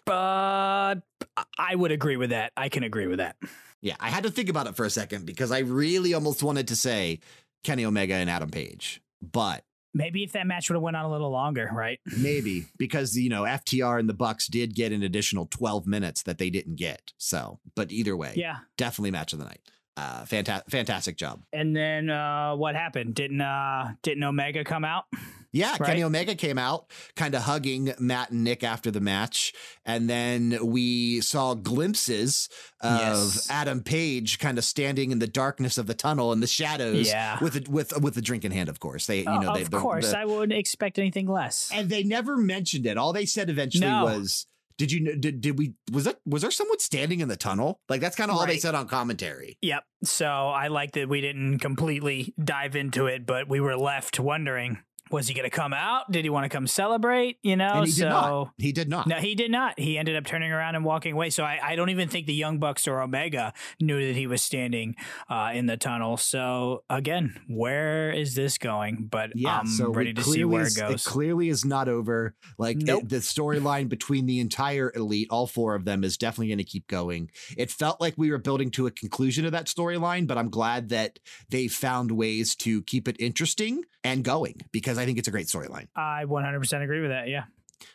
S2: Uh, but I would agree with that. I can agree with that.
S1: Yeah, I had to think about it for a second because I really almost wanted to say Kenny Omega and Adam Page, but
S2: Maybe if that match would have went on a little longer, right?
S1: maybe because you know FTR and the Bucks did get an additional 12 minutes that they didn't get. So, but either way,
S2: Yeah.
S1: definitely match of the night. Uh, fantastic, fantastic job.
S2: And then uh, what happened? Didn't uh, didn't Omega come out?
S1: Yeah,
S2: Right.
S1: Kenny Omega came out kind of hugging Matt and Nick after the match. And then we saw glimpses of
S2: Yes.
S1: Adam Page kind of standing in the darkness of the tunnel in the shadows
S2: Yeah.
S1: with a, with with a drink in hand, of course. They you know
S2: Uh,
S1: they
S2: of course,
S1: the-
S2: I wouldn't expect anything less.
S1: and they never mentioned it. All they said eventually
S2: No.
S1: was did you did, did we was that was there someone standing in the tunnel? Like that's kind of all they said on commentary.
S2: Yep. So I like that we didn't completely dive into it, but we were left wondering: was he going to come out? Did he want to come celebrate? You know,
S1: And he
S2: so.
S1: did not. He did not.
S2: No, he did not. He ended up turning around and walking away. So I, I don't even think the Young Bucks or Omega knew that he was standing uh, in the tunnel. So again, where is this going? But
S1: Yeah,
S2: I'm
S1: so
S2: ready to see where it goes.
S1: clearly is not over. Like it- the storyline between the entire elite, all four of them, is definitely going to keep going. It felt like we were building to a conclusion of that storyline, but I'm glad that they found ways to keep it interesting and going because I think it's a great storyline.
S2: I 100% agree with that. Yeah.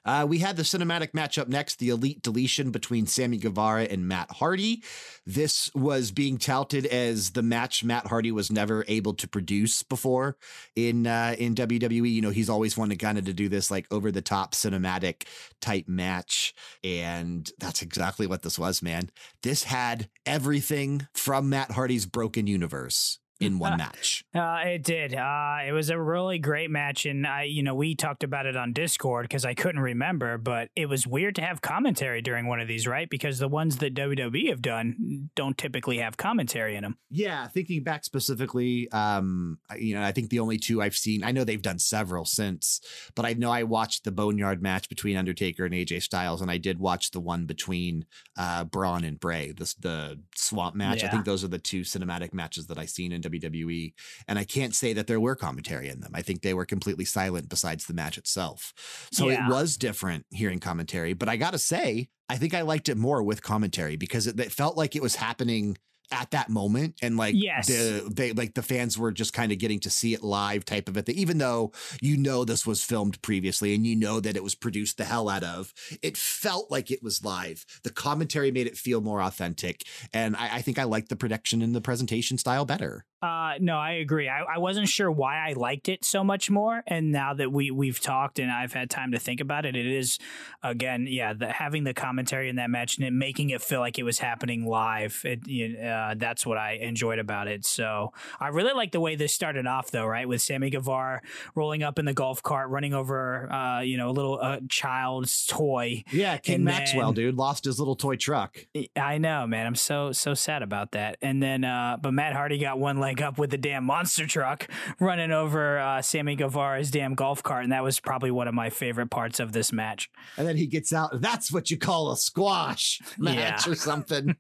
S1: Uh, we had the cinematic matchup next, the elite deletion between Sammy Guevara and Matt Hardy. This was being touted as the match Matt Hardy was never able to produce before in uh, in WWE. You know, he's always wanted kind of to do this like over the top cinematic type match, and that's exactly what this was, man. This had everything from Matt Hardy's broken universe in one match.
S2: Uh, it did. Uh, it was a really great match, and I, you know, we talked about it on Discord because I couldn't remember, but it was weird to have commentary during one of these, right? Because the ones that WWE have done don't typically have commentary in them.
S1: Yeah, thinking back specifically, um, I- you know, I think the only two I've seen, I know they've done several since, but I know I watched the Boneyard match between Undertaker and AJ Styles, and I did watch the one between uh, Braun and Bray, the the Swamp match. I think those are the two cinematic matches that I've seen in WWE, and I can't say that there were commentary in them. I think they were completely silent besides the match itself. So
S2: Yeah.
S1: it was different hearing commentary, but I gotta say, I think I liked it more with commentary because it, it felt like it was happening at that moment and like
S2: Yes.
S1: the they like the fans were just kind of getting to see it live type of a thing even though you know this was filmed previously and you know that it was produced the hell out of it felt like it was live the commentary made it feel more authentic and i, I think i liked the production and the presentation style better
S2: Uh, no, I agree. I, I wasn't sure why I liked it so much more, and now that we we've talked and I've had time to think about it, it is again, yeah, the, having the commentary in that match and it making it feel like it was happening live. It, you- uh, that's what I enjoyed about it. So I really like the way this started off, though, right, with Sammy Guevara rolling up in the golf cart, running over, uh, you know, a little uh, child's toy.
S1: yeah king
S2: And
S1: maxwell
S2: then-
S1: dude lost his little toy truck
S2: I know, man. I'm so so sad about that. And then, uh, but Matt Hardy got one leg up with the damn monster truck running over uh, Sammy Guevara's damn golf cart, and that was probably one of my favorite parts of this match.
S1: and then he gets out. That's what you call a squash match
S2: Yeah.
S1: or something.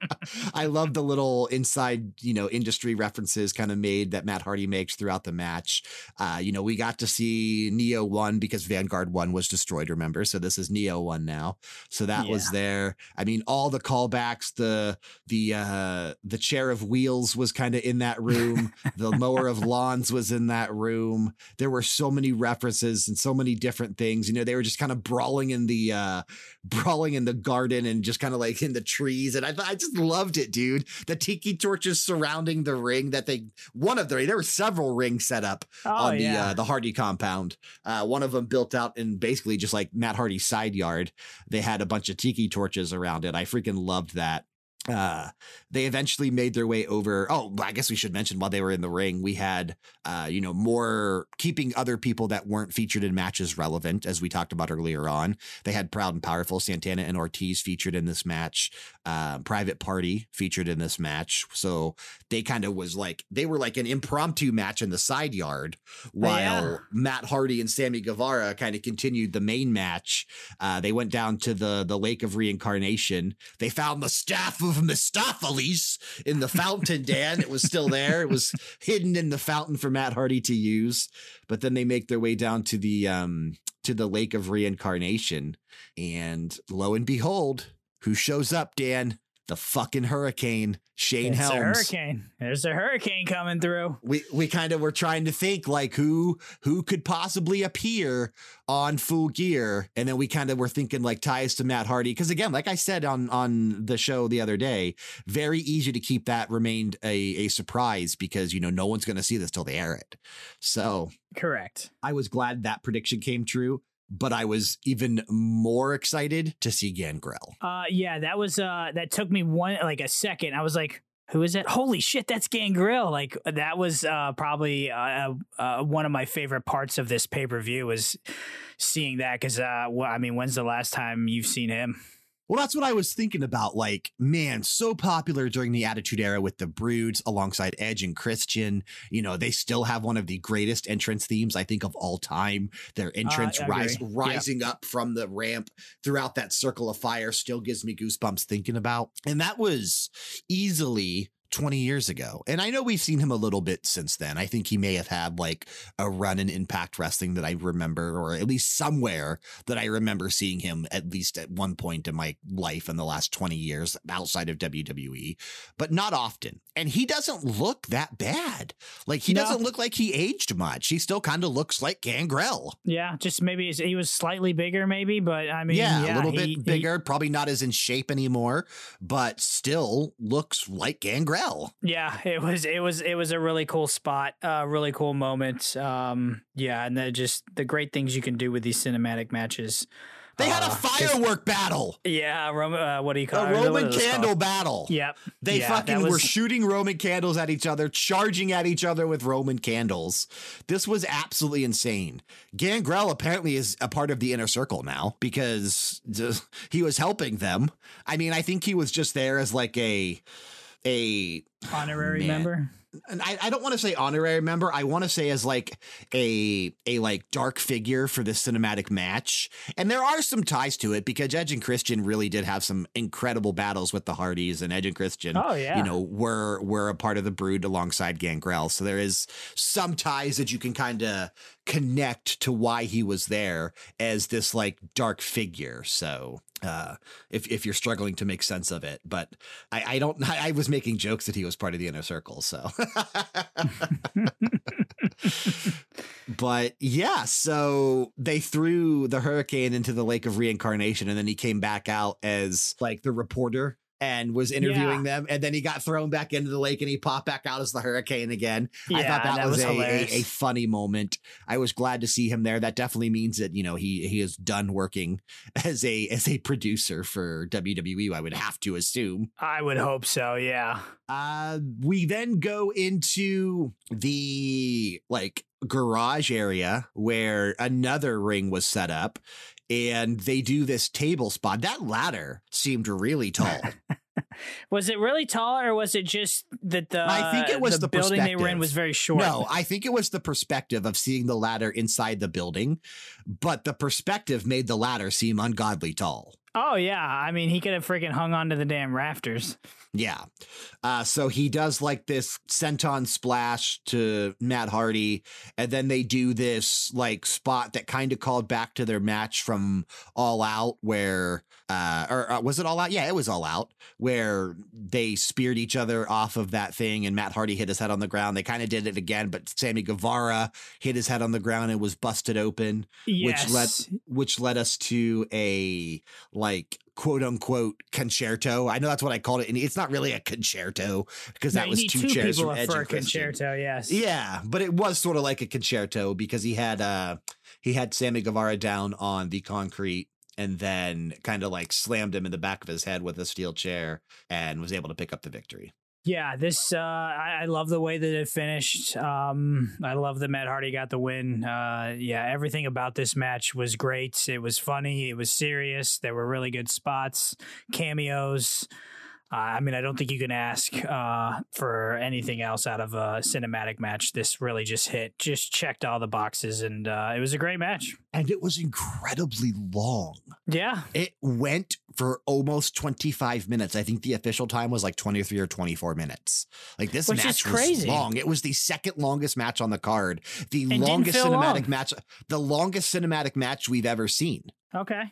S1: I love the little inside you know industry references kind of made that matt hardy makes throughout the match. Uh you know we got to see neo one because vanguard one was destroyed remember? So this is neo one now. So that was there. I mean all the callbacks the the uh the chair of wheels was kind of in that room the mower of lawns was in that room there were so many references and so many different things you know they were just kind of brawling in the uh brawling in the garden and just kind of like in the trees and i i just loved it dude the tiki torches surrounding the ring that they one of the there were several rings set up
S2: Oh
S1: on the
S2: yeah,
S1: uh, the Hardy compound. Uh, one of them built out in basically just like Matt Hardy's side yard. They had a bunch of tiki torches around it. I freaking loved that. Uh, they eventually made their way over. Oh, I guess we should mention while they were in the ring, we had, uh, you know, more keeping other people that weren't featured in matches relevant, as we talked about earlier on. They had Proud and Powerful, Santana and Ortiz featured in this match. Uh, Private Party featured in this match. So they kind of was like, they were like an impromptu match in the side yard while
S2: Yeah. Matt
S1: Matt Hardy and Sammy Guevara kind of continued the main match. Uh, they went down to the the Lake of Reincarnation. They found the staff of Mistopheles in the fountain. Dan, it was still there. It was hidden in the fountain for Matt Hardy to use. But then they make their way down to the um to the Lake of Reincarnation, and lo and behold, who shows up? Dan, the fucking hurricane, Shane
S2: it's a
S1: Helms
S2: hurricane. There's a hurricane coming through.
S1: we we kind of were trying to think like who who could possibly appear on full gear and then we kind of were thinking like ties to Matt Hardy because again like I said on on the show the other day very easy to keep that remained a a surprise because you know no one's going to see this till they air it so
S2: Correct.
S1: I was glad that prediction came true but I was even more excited to see Gangrel
S2: Uh, yeah, that was uh, that took me one like a second. I was like, "Who is it? Holy shit, that's Gangrel!" Like that was uh, probably uh, uh, one of my favorite parts of this pay per view was seeing that because uh, well, I mean, when's the last time you've seen him?
S1: Well, that's what I was thinking about. Like, man, so popular during the Attitude Era with the Broods alongside Edge and Christian. You know, they still have one of the greatest entrance themes, I think, of all time. Their entrance
S2: I
S1: rise, rising up from the ramp throughout that circle of fire still gives me goosebumps thinking about. And that was easily 20 years ago. And I know we've seen him a little bit since then. I think he may have had like a run in Impact Wrestling that I remember, or at least somewhere that I remember seeing him at least at one point in my life in the last 20 years outside of WWE, but not often. And he doesn't look that bad. Like he
S2: No.
S1: doesn't look like he aged much. He still kind of looks like Gangrel.
S2: Yeah, just maybe he was slightly bigger, maybe, but I mean,
S1: yeah,
S2: yeah,
S1: a little
S2: he- he-
S1: bit bigger, probably not as in shape anymore, but still looks like Gangrel.
S2: Yeah, it was it was it was a really cool spot, uh, really cool moment. Um, yeah, and then just the great things you can do with these cinematic matches.
S1: They had a
S2: Uh,
S1: firework battle,
S2: Yeah, Rom- uh, what do you call
S1: a
S2: it? What
S1: Roman candle
S2: called?
S1: battle.
S2: Yep.
S1: They
S2: Yeah,
S1: fucking
S2: that
S1: were shooting Roman candles at each other, charging at each other with Roman candles. This was absolutely insane. Gangrel apparently is a part of the inner circle now because he was helping them. I mean, I think he was just there as like a a
S2: honorary
S1: Man.
S2: member.
S1: and I, I don't want to say honorary member. I want to say as like a a like dark figure for this cinematic match. And there are some ties to it because Edge and Christian really did have some incredible battles with the Hardys, and Edge and Christian,
S2: Oh yeah,
S1: you know, were were a part of the Brood alongside Gangrel. So there is some ties that you can kind of connect to why he was there as this like dark figure. So uh, if if you're struggling to make sense of it. But I, I don't. I, I was making jokes that he was part of the inner circle. So, but yeah, so they threw the hurricane into the lake of reincarnation, and then he came back out as like the reporter and was interviewing yeah. them. And then he got thrown back into the lake and he popped back out as the hurricane again. Yeah, I thought that, that was, was a, a, a, funny moment. I was glad to see him there. That definitely means that, you know, he he is done working as a as a producer for WWE, I would have to assume.
S2: I would hope so, yeah.
S1: Uh we then go into the like garage area where another ring was set up and they do this table spot. That ladder seemed really tall.
S2: was it really tall, or was it just that the
S1: I think it was the, the
S2: building they were in was very short?
S1: No, I think it was the perspective of seeing the ladder inside the building, but the perspective made the ladder seem ungodly tall.
S2: Oh yeah, I mean he could have freaking hung onto the damn rafters.
S1: Yeah. Uh, so he does like this senton splash to Matt Hardy, and then they do this like spot that kind of called back to their match from All Out, where uh, or uh, was it All Out? Yeah, it was All Out, where they speared each other off of that thing, and Matt Hardy hit his head on the ground. They kind of did it again, but Sammy Guevara hit his head on the ground and was busted open,
S2: yes.
S1: which led which led us to a like quote unquote concerto. I know that's what I called it, and it's not really a concerto because no, that was two, two chairs from Edge for a
S2: concerto. Yes,
S1: yeah, but it was sort of like a concerto because he had uh he had Sammy Guevara down on the concrete and then kind of like slammed him in the back of his head with a steel chair and was able to pick up the victory.
S2: Yeah, this uh, I, I, love the way that it finished. Um, I love that Matt Hardy got the win. Uh, yeah, everything about this match was great. It was funny. It was serious. There were really good spots, cameos. Uh, I mean, I don't think you can ask uh, for anything else out of a cinematic match. This really just hit, just checked all the boxes, and uh, it was a great match.
S1: And it was incredibly long.
S2: Yeah.
S1: It went for almost 25 minutes. I think the official time was like 23 or 24 minutes. Like this Which match was long. It was the second longest match on the card, the and longest cinematic long. match, the longest cinematic match we've ever seen.
S2: Okay.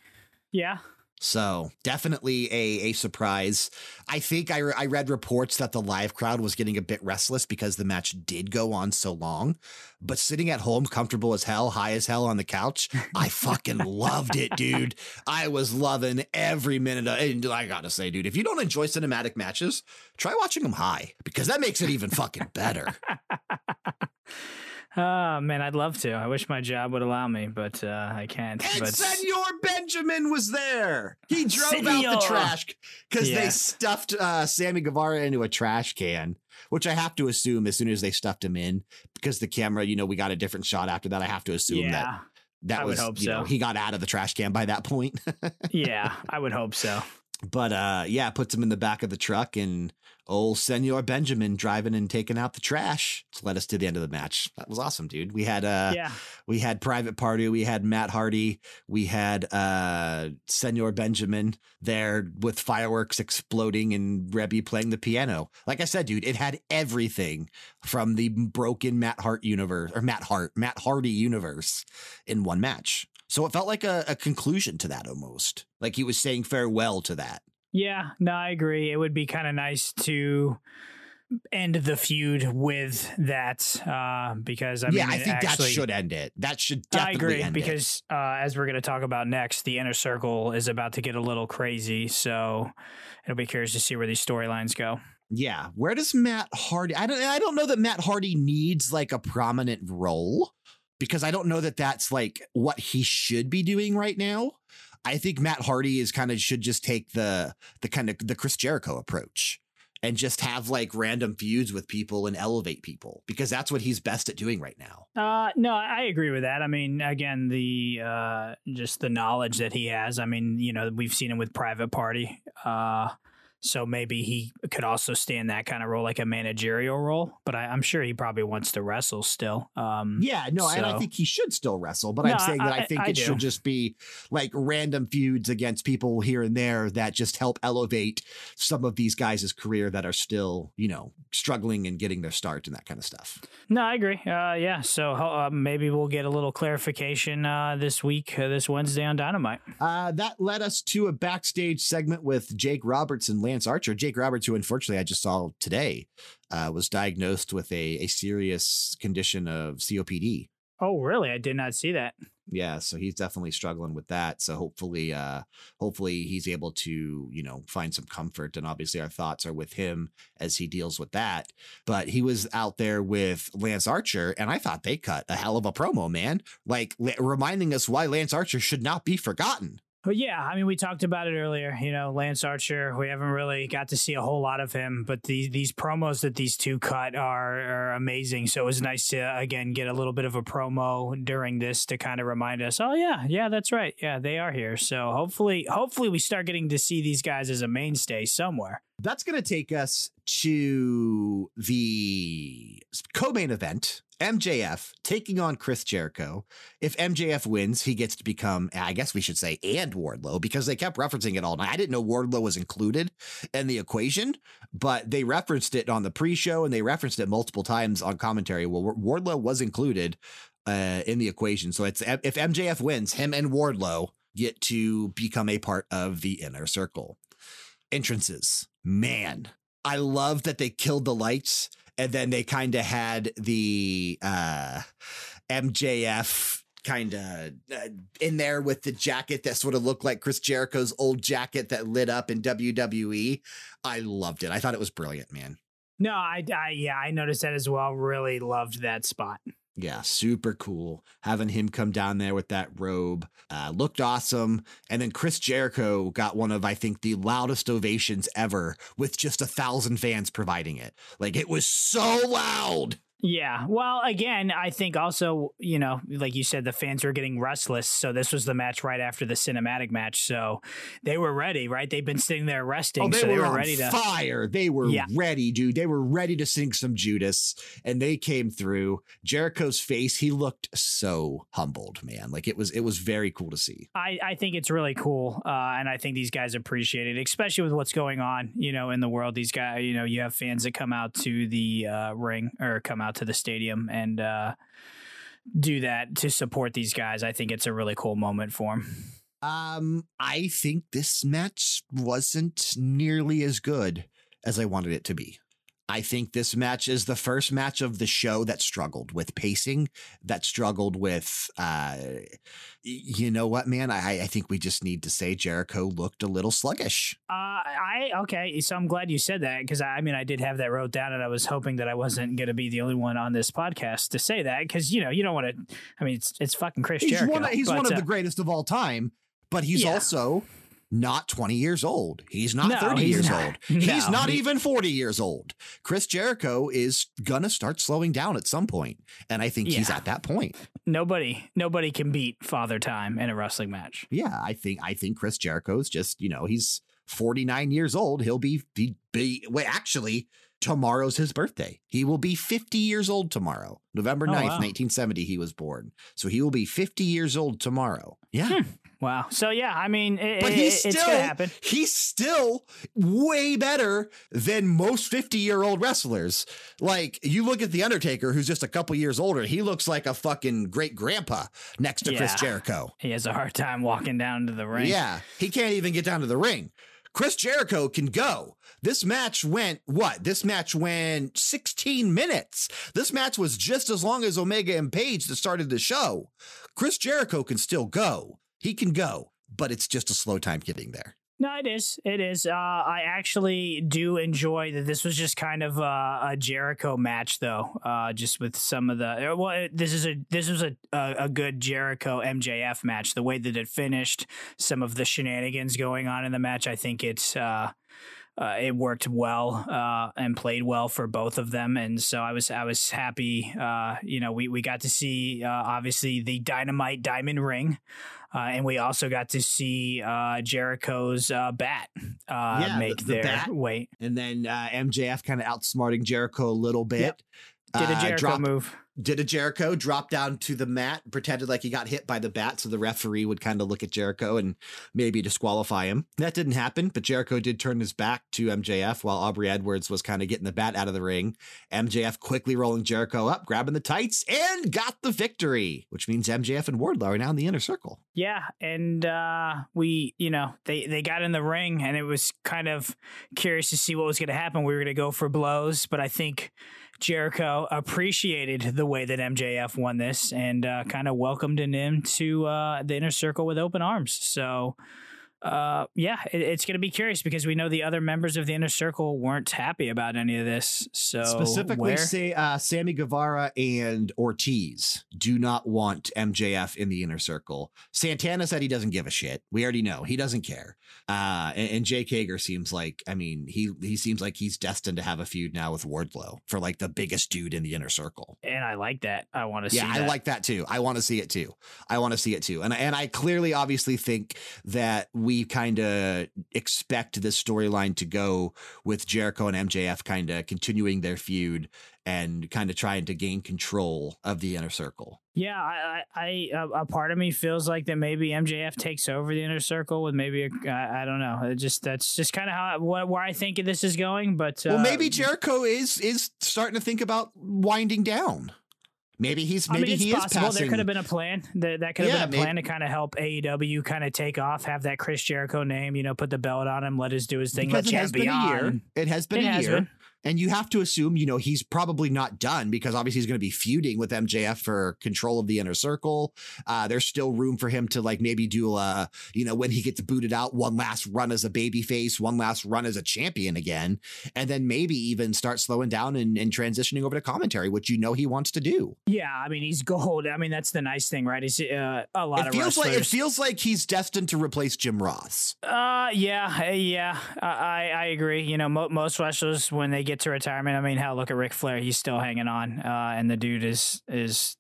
S2: Yeah.
S1: So definitely a, a surprise. I think I, I read reports that the live crowd was getting a bit restless because the match did go on so long. But sitting at home, comfortable as hell, high as hell on the couch, I fucking loved it, dude. I was loving every minute of it. And I gotta say, dude, if you don't enjoy cinematic matches, try watching them high because that makes it even fucking better.
S2: Oh man, I'd love to. I wish my job would allow me, but uh, I can't.
S1: And
S2: but...
S1: Senor Benjamin was there. He drove Senor. out the trash because yeah. they stuffed uh, Sammy Guevara into a trash can, which I have to assume as soon as they stuffed him in, because the camera, you know, we got a different shot after that. I have to assume yeah, that that I was, you so. know, he got out of the trash can by that point.
S2: yeah, I would hope so.
S1: But uh, yeah, puts him in the back of the truck and old Senor Benjamin driving and taking out the trash to let us to the end of the match. That was awesome, dude. We had uh
S2: yeah.
S1: we had Private Party, we had Matt Hardy, we had uh Senor Benjamin there with fireworks exploding and Reby playing the piano. Like I said, dude, it had everything from the broken Matt Hart universe or Matt Hart, Matt Hardy universe in one match. So it felt like a, a conclusion to that almost. Like he was saying farewell to that.
S2: Yeah, no, I agree. It would be kind of nice to end the feud with that uh, because I
S1: yeah,
S2: mean,
S1: I think
S2: actually,
S1: that should end it. That should definitely
S2: I agree because uh, as we're going to talk about next, the inner circle is about to get a little crazy. So it'll be curious to see where these storylines go.
S1: Yeah, where does Matt Hardy? I don't. I don't know that Matt Hardy needs like a prominent role because I don't know that that's like what he should be doing right now. I think Matt Hardy is kind of should just take the the kind of the Chris Jericho approach and just have like random feuds with people and elevate people because that's what he's best at doing right now.
S2: Uh, no, I agree with that. I mean, again, the uh, just the knowledge that he has. I mean, you know, we've seen him with Private Party. Uh, So maybe he could also stand that kind of role, like a managerial role. But I, am sure he probably wants to wrestle still. Um,
S1: yeah, no, so. and I think he should still wrestle. But no, I'm saying that I, I think I, it do. should just be like random feuds against people here and there that just help elevate some of these guys' career that are still, you know, struggling and getting their start and that kind of stuff.
S2: No, I agree. Uh, yeah, so uh, maybe we'll get a little clarification uh, this week, uh, this Wednesday on Dynamite.
S1: Uh, that led us to a backstage segment with Jake Roberts and Lance Archer. Jake Roberts, who unfortunately I just saw today, uh, was diagnosed with a, a serious condition of COPD.
S2: Oh, really? I did not see that.
S1: Yeah, so he's definitely struggling with that. So hopefully, uh, hopefully he's able to, you know, find some comfort. And obviously, our thoughts are with him as he deals with that. But he was out there with Lance Archer, and I thought they cut a hell of a promo, man. Like reminding us why Lance Archer should not be forgotten.
S2: But yeah, I mean, we talked about it earlier. You know, Lance Archer, we haven't really got to see a whole lot of him, but these these promos that these two cut are, are amazing. So it was nice to again get a little bit of a promo during this to kind of remind us, oh yeah, yeah, that's right, yeah, they are here. So hopefully, hopefully we start getting to see these guys as a mainstay somewhere.
S1: That's going to take us to the co-main event MJF taking on Chris Jericho. If MJF wins, he gets to become, I guess we should say, and Wardlow, because they kept referencing it all night. I didn't know Wardlow was included in the equation, but they referenced it on the pre show and they referenced it multiple times on commentary. Well, Wardlow was included uh, in the equation. So it's if MJF wins, him and Wardlow get to become a part of the inner circle. Entrances. Man, I love that they killed the lights and then they kind of had the uh, MJF kind of uh, in there with the jacket that sort of looked like Chris Jericho's old jacket that lit up in WWE. I loved it. I thought it was brilliant, man.
S2: No, I, I yeah, I noticed that as well. Really loved that spot.
S1: Yeah, super cool. Having him come down there with that robe uh, looked awesome. And then Chris Jericho got one of, I think, the loudest ovations ever with just a thousand fans providing it. Like it was so loud.
S2: Yeah. Well, again, I think also, you know, like you said, the fans were getting restless. So this was the match right after the cinematic match. So they were ready, right? They've been sitting there resting.
S1: Oh, they
S2: so
S1: were,
S2: they
S1: were
S2: ready to
S1: fire. They were yeah. ready, dude. They were ready to sing some Judas and they came through. Jericho's face, he looked so humbled, man. Like it was, it was very cool to see.
S2: I, I think it's really cool. Uh, and I think these guys appreciate it, especially with what's going on, you know, in the world. These guys, you know, you have fans that come out to the uh, ring or come out to the stadium and uh, do that to support these guys. I think it's a really cool moment for them.
S1: Um, I think this match wasn't nearly as good as I wanted it to be. I think this match is the first match of the show that struggled with pacing, that struggled with, uh, you know what, man? I, I think we just need to say Jericho looked a little sluggish.
S2: Uh, I, okay. So I'm glad you said that because I, I mean, I did have that wrote down and I was hoping that I wasn't going to be the only one on this podcast to say that because, you know, you don't want to, I mean, it's, it's fucking Chris
S1: he's
S2: Jericho.
S1: One, he's but, one of uh, the greatest of all time, but he's yeah. also not 20 years old. He's not no, 30 he's years not. old. No, he's not even 40 years old. Chris Jericho is going to start slowing down at some point, and I think yeah. he's at that point.
S2: Nobody nobody can beat Father Time in a wrestling match.
S1: Yeah, I think I think Chris Jericho's just, you know, he's 49 years old. He'll be be, be wait, actually tomorrow's his birthday. He will be 50 years old tomorrow. November 9th, oh, wow. 1970 he was born. So he will be 50 years old tomorrow. Yeah. Hmm.
S2: Wow. So yeah, I mean, it, but he's it, still, happen.
S1: He's still way better than most 50 year old wrestlers. Like you look at the Undertaker, who's just a couple years older. He looks like a fucking great grandpa next to yeah. Chris Jericho.
S2: He has a hard time walking down to the ring.
S1: Yeah, he can't even get down to the ring. Chris Jericho can go. This match went what? This match went 16 minutes. This match was just as long as Omega and Page that started the show. Chris Jericho can still go. He can go, but it's just a slow time getting there.
S2: No, it is. It is. Uh, I actually do enjoy that. This was just kind of a, a Jericho match, though. Uh, just with some of the well, this is a this was a, a, a good Jericho MJF match. The way that it finished, some of the shenanigans going on in the match, I think it's uh, uh, it worked well uh, and played well for both of them, and so I was I was happy. Uh, you know, we we got to see uh, obviously the Dynamite Diamond Ring. Uh, and we also got to see uh, Jericho's bat
S1: yeah,
S2: make
S1: the, the
S2: their
S1: bat.
S2: weight.
S1: And then MJF kind of outsmarting Jericho a little bit.
S2: Yep. Did a Jericho
S1: drop,
S2: move.
S1: Did a Jericho, dropped down to the mat, pretended like he got hit by the bat, so the referee would kind of look at Jericho and maybe disqualify him. That didn't happen, but Jericho did turn his back to MJF while Aubrey Edwards was kind of getting the bat out of the ring. MJF quickly rolling Jericho up, grabbing the tights, and got the victory, which means MJF and Wardlow are now in the inner circle.
S2: Yeah, and uh, we, you know, they they got in the ring, and it was kind of curious to see what was going to happen. We were going to go for blows, but I think Jericho appreciated the way that MJF won this and uh, kind of welcomed him to uh, the inner circle with open arms. So, uh, yeah, it, it's going to be curious because we know the other members of the inner circle weren't happy about any of this. So,
S1: specifically,
S2: where?
S1: say uh, Sammy Guevara and Ortiz do not want MJF in the inner circle. Santana said he doesn't give a shit. We already know he doesn't care. Uh, and, and Jake Hager seems like, I mean, he he seems like he's destined to have a feud now with Wardlow for like the biggest dude in the inner circle.
S2: and I like that. I want to
S1: Yeah. I
S2: that.
S1: like that too. I want to see it too. I want to see it too. And and I clearly obviously think that we kind of expect this storyline to go with Jericho and MJF kind of continuing their feud and kind of trying to gain control of the inner circle.
S2: Yeah, I, I, I, a- a part of me feels like that maybe MJF takes over the inner circle with maybe a, I, I don't know. It just that's just kind of how what, where I think this is going. But
S1: well,
S2: uh,
S1: maybe Jericho is is starting to think about winding down. Maybe he's
S2: I
S1: maybe
S2: mean, it's
S1: he is
S2: possible. There could have been a plan. That that could have
S1: Yeah,
S2: been a plan to kind of help AEW kind of take off, have that Chris Jericho name, you know, put the belt on him, let us do his thing.
S1: because
S2: let
S1: it has been
S2: be
S1: a year. It has been
S2: It
S1: a
S2: has
S1: year.
S2: been.
S1: And you have to assume, you know, he's probably not done because obviously he's going to be feuding with MJF for control of the inner circle. Uh, there's still room for him to like maybe do a, you know, when he gets booted out, one last run as a babyface, one last run as a champion again, and then maybe even start slowing down and, and transitioning over to commentary, which you know he wants to do.
S2: Yeah, I mean he's gold. I mean that's the nice thing, right? He's uh, a lot
S1: It
S2: of
S1: feels
S2: wrestlers.
S1: like it feels like he's destined to replace Jim Ross.
S2: Uh, yeah, yeah, I I I agree. You know, mo- most wrestlers when they get to retirement, I mean, hell, look at Ric Flair; he's still hanging on, uh, and the dude is is.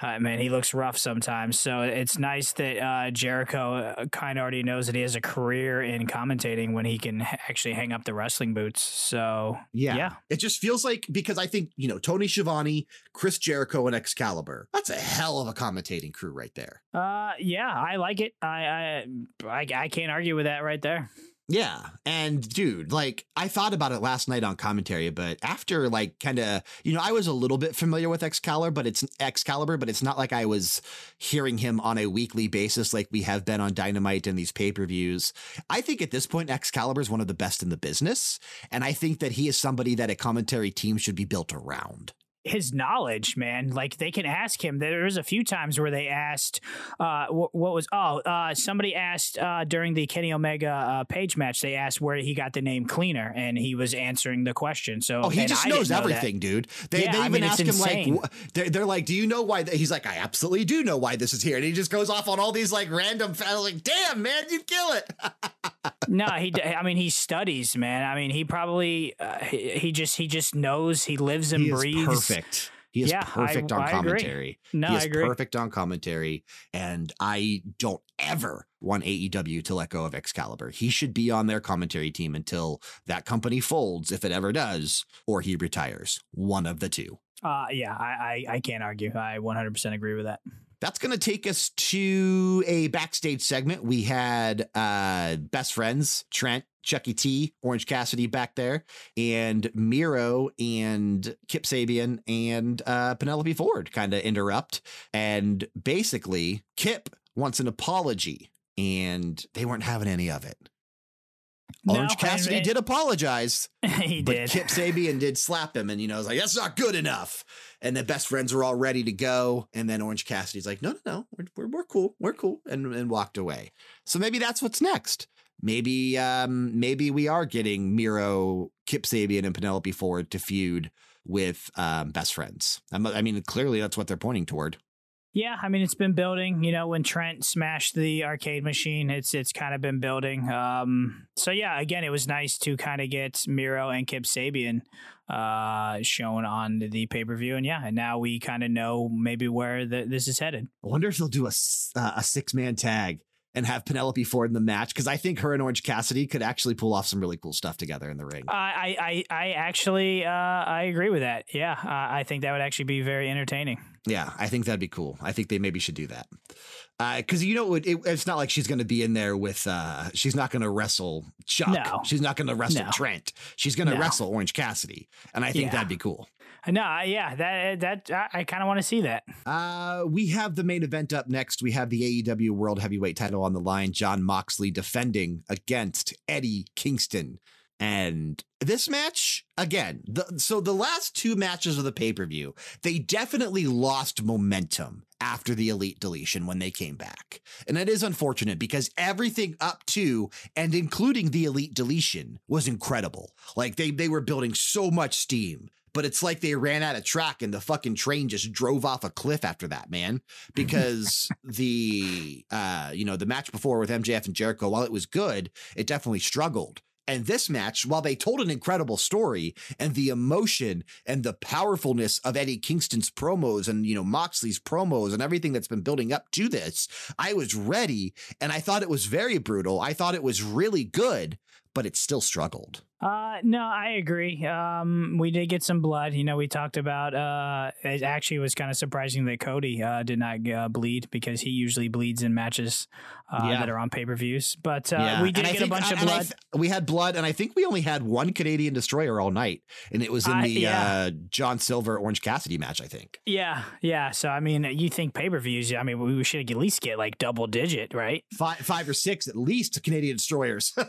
S2: Uh, man, he looks rough sometimes. So it's nice that uh, Jericho kind of already knows that he has a career in commentating when he can actually hang up the wrestling boots. So
S1: Yeah.
S2: yeah,
S1: It just feels like because I think, you know, Tony Schiavone, Chris Jericho, and Excalibur, that's a hell of a commentating crew right there.
S2: uh, yeah, I like it. I, I I I can't argue with that right there.
S1: Yeah. And dude, like I thought about it last night on commentary, but after like kind of, you know, I was a little bit familiar with Excalibur, but it's Excalibur, but it's not like I was hearing him on a weekly basis like we have been on Dynamite and these pay-per-views. I think at this point Excalibur is one of the best in the business, and I think that he is somebody that a commentary team should be built around.
S2: His knowledge, man. Like they can ask him. There was a few times where they asked, uh, what, what was? Oh, uh, somebody asked uh, during the Kenny Omega uh, Page match. They asked where he got the name Cleaner, and he was answering the question. So,
S1: Oh, he just
S2: I didn't
S1: knows
S2: know that.
S1: everything, dude. They,
S2: Yeah,
S1: they
S2: I
S1: even
S2: mean,
S1: ask him
S2: insane.
S1: like, wh- they're, they're like, "Do you know why?" th-" He's like, "I absolutely do know why this is here," and he just goes off on all these like random. I was like, "Damn, man, you kill it."
S2: no, he. d- I mean, he studies, man. I mean, he probably uh, he, he just he just knows. He lives and
S1: he
S2: breathes.
S1: Perfect. He is
S2: Yeah, I-
S1: perfect on
S2: I agree.
S1: commentary.
S2: No,
S1: he
S2: I
S1: is
S2: agree.
S1: perfect on commentary, and I don't ever want AEW to let go of Excalibur. He should be on their commentary team until that company folds, if it ever does, or he retires. One of the two.
S2: Uh, yeah, I, I I can't argue. I 100 percent agree with that.
S1: That's going to take us to a backstage segment. We had uh, best friends, Trent, Chucky T, Orange Cassidy back there, and Miro and Kip Sabian and uh, Penelope Ford kind of interrupt. And basically, Kip wants an apology, and they weren't having any of it. Orange
S2: No,
S1: Cassidy did apologize,
S2: he
S1: but
S2: did.
S1: Kip Sabian did slap him, and you know, I was like, "That's not good enough." And the best friends were all ready to go, and then Orange Cassidy's like, "No, no, no, we're we're, we're cool, we're cool," and and walked away. So maybe that's what's next. Maybe um maybe we are getting Miro, Kip Sabian, and Penelope Ford to feud with um best friends. I'm- I mean, clearly that's what they're pointing toward.
S2: Yeah, I mean it's been building. You know, when Trent smashed the arcade machine, it's it's kind of been building. Um, so yeah, again, it was nice to kind of get Miro and Kip Sabian uh, shown on the pay per view, and yeah, and now we kind of know maybe where the, this is headed.
S1: I wonder if they'll do a uh, a six man tag and have Penelope Ford in the match because I think her and Orange Cassidy could actually pull off some really cool stuff together in the ring.
S2: I I I actually uh, I agree with that. Yeah, uh, I think that would actually be very entertaining.
S1: Yeah, I think that'd be cool. I think they maybe should do that because uh, you know it, it, it's not like she's going to be in there with. uh She's not going to wrestle Chuck.
S2: No.
S1: She's not going to wrestle
S2: No.
S1: Trent. She's going to
S2: No.
S1: wrestle Orange Cassidy, and I think
S2: Yeah.
S1: that'd be cool.
S2: No, yeah, that that I, kind of want to see that.
S1: Uh, we have the main event up next. We have the AEW World Heavyweight title on the line. Jon Moxley defending against Eddie Kingston. And this match, again, the, so the last two matches of the pay per view, they definitely lost momentum after the elite deletion when they came back. And it is unfortunate because everything up to and including the elite deletion was incredible. Like they, they were building so much steam but it's like they ran out of track and the fucking train just drove off a cliff after that, man. Because the uh, you know, the match before with MJF and Jericho, while it was good, it definitely struggled. And this match, while they told an incredible story and the emotion and the powerfulness of Eddie Kingston's promos and, you know, Moxley's promos and everything that's been building up to this, I was ready and I thought it was very brutal. I thought it was really good, but it still struggled.
S2: Uh, no, I agree. Um, we did get some blood. You know, we talked about. Uh, it actually was kind of surprising that Cody uh, did not uh, bleed because he usually bleeds in matches uh,
S1: Yeah.
S2: that are on pay per views. But uh, we did
S1: And
S2: get
S1: think-
S2: a bunch of blood.
S1: th- we had blood, and I think we only had one Canadian destroyer all night, and it was in the
S2: yeah.
S1: uh, John Silver Orange Cassidy match. I think.
S2: yeah, yeah. So I mean, you think pay per views? I mean, we should at least get like double digit, right?
S1: Five, five or six at least Canadian destroyers.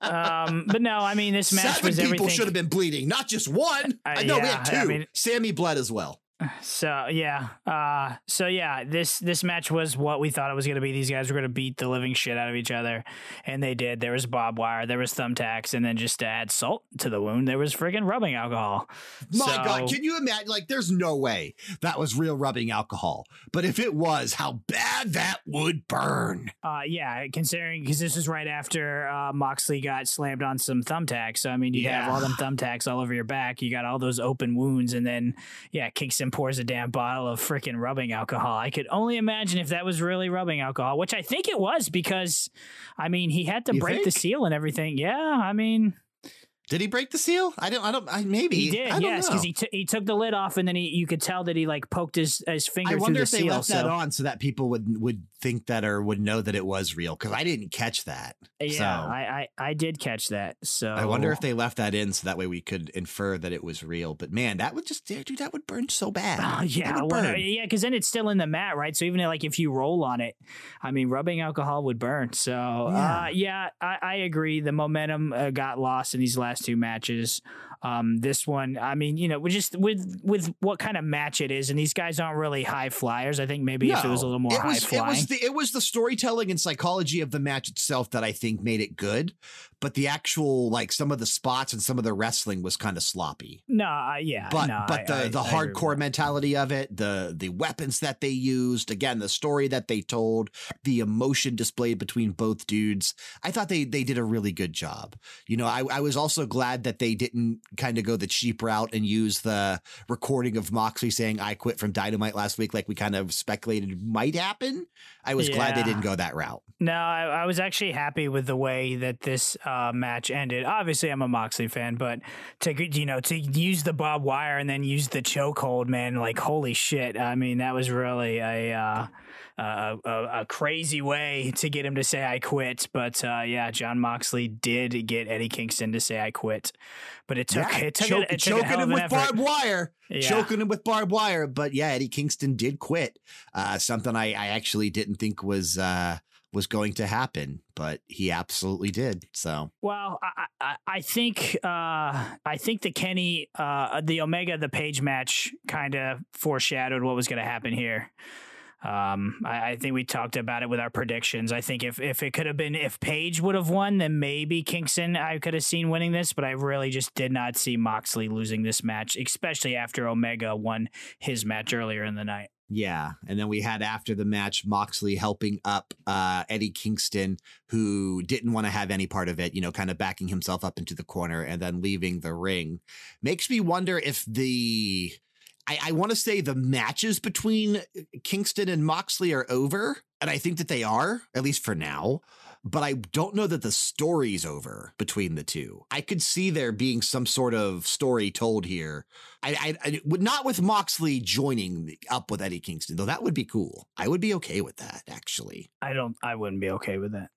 S2: Um, but no, I mean, this match
S1: Seven
S2: was
S1: people
S2: everything.
S1: should have been bleeding, not just one.
S2: Uh,
S1: I know we had two.
S2: I mean-
S1: Sammy bled as well.
S2: So yeah, uh, so yeah, this this match was what we thought it was going to be. These guys were going to beat the living shit out of each other, and they did. There was barbed wire, there was thumbtacks, and then just to add salt to the wound, there was friggin' rubbing alcohol.
S1: My
S2: So-
S1: God, can you imagine? Like, there's no way that was real rubbing alcohol. But if it was, how bad that would burn.
S2: Uh, yeah, considering because this was right after uh, Moxley got slammed on some thumbtacks. So I mean, you have all them thumbtacks all over your back. You got all those open wounds, and then yeah, Kingston pours a damn bottle of freaking rubbing alcohol. I could only imagine if that was really rubbing alcohol, which I think it was because, I mean, he had to
S1: You
S2: break the seal and everything. Yeah, I mean,
S1: Did he break the seal? I don't. I don't. I, maybe
S2: he did.
S1: I don't
S2: yes, because he t- he took the lid off, and then he you could tell that he like poked his his finger
S1: I
S2: through
S1: wonder
S2: the
S1: if they
S2: seal.
S1: left that
S2: so-
S1: on so that people would would think that or would know that it was real because I didn't catch that.
S2: Yeah,
S1: So-
S2: I, I I did catch that. So
S1: I wonder if they left that in so that way we could infer that it was real. But man, that would just dude, that would burn so bad. That
S2: yeah, well, yeah, because then it's still in the mat, right? So even like if you roll on it, I mean, rubbing alcohol would burn. So uh, yeah, I, I agree. The momentum uh, got lost in these last two matches. Um, this one, I mean, you know, we just with with what kind of match it is, and these guys aren't really high flyers. I think maybe if it was a little more
S1: it
S2: high flying.
S1: It was the it was the storytelling and psychology of the match itself that I think made it good, but the actual like some of the spots and some of the wrestling was kind of sloppy.
S2: no, uh, yeah,
S1: But
S2: no,
S1: but
S2: I-
S1: the
S2: I-
S1: the
S2: I
S1: hardcore
S2: that.
S1: mentality of it, the the weapons that they used, again the story that they told, the emotion displayed between both dudes, I thought they they did a really good job. You know, I I was also glad that they didn't kind of go the cheap route and use the recording of Moxley saying I quit from Dynamite last week, like we kind of speculated might happen. I was glad they didn't go that route.
S2: No, I, I was actually happy with the way that this uh, match ended. Obviously, I'm a Moxley fan, but to you know to use the barbed wire and then use the chokehold, man, like holy shit! I mean, that was really a uh, a, a, a crazy way to get him to say I quit. But uh, yeah, Jon Moxley did get Eddie Kingston to say I quit, but it took
S1: Yeah,
S2: it took,
S1: choke-
S2: it took
S1: choking him with
S2: effort.
S1: barbed wire.
S2: Yeah.
S1: choking him with barbed wire. But yeah, Eddie Kingston did quit. Uh, something I, I actually didn't think was uh, was going to happen, but he absolutely did. So
S2: Well, I, I, I think uh, I think the Kenny, uh, the Omega, the Page match kind of foreshadowed what was going to happen here. Um, I, I think we talked about it with our predictions. I think if, if it could have been if Page would have won, then maybe Kingston I could have seen winning this, but I really just did not see Moxley losing this match, especially after Omega won his match earlier in the night.
S1: Yeah, and then we had after the match Moxley helping up uh, Eddie Kingston, who didn't want to have any part of it. You know, kind of backing himself up into the corner and then leaving the ring. Makes me wonder if the I, I want to say the matches between Kingston and Moxley are over, and I think that they are at least for now but I don't know that the story's over between the two. I could see there being some sort of story told here. I, I, I would not with Moxley joining up with Eddie Kingston, though that would be cool. I would be okay with that, actually.
S2: I don't. I wouldn't be okay with that.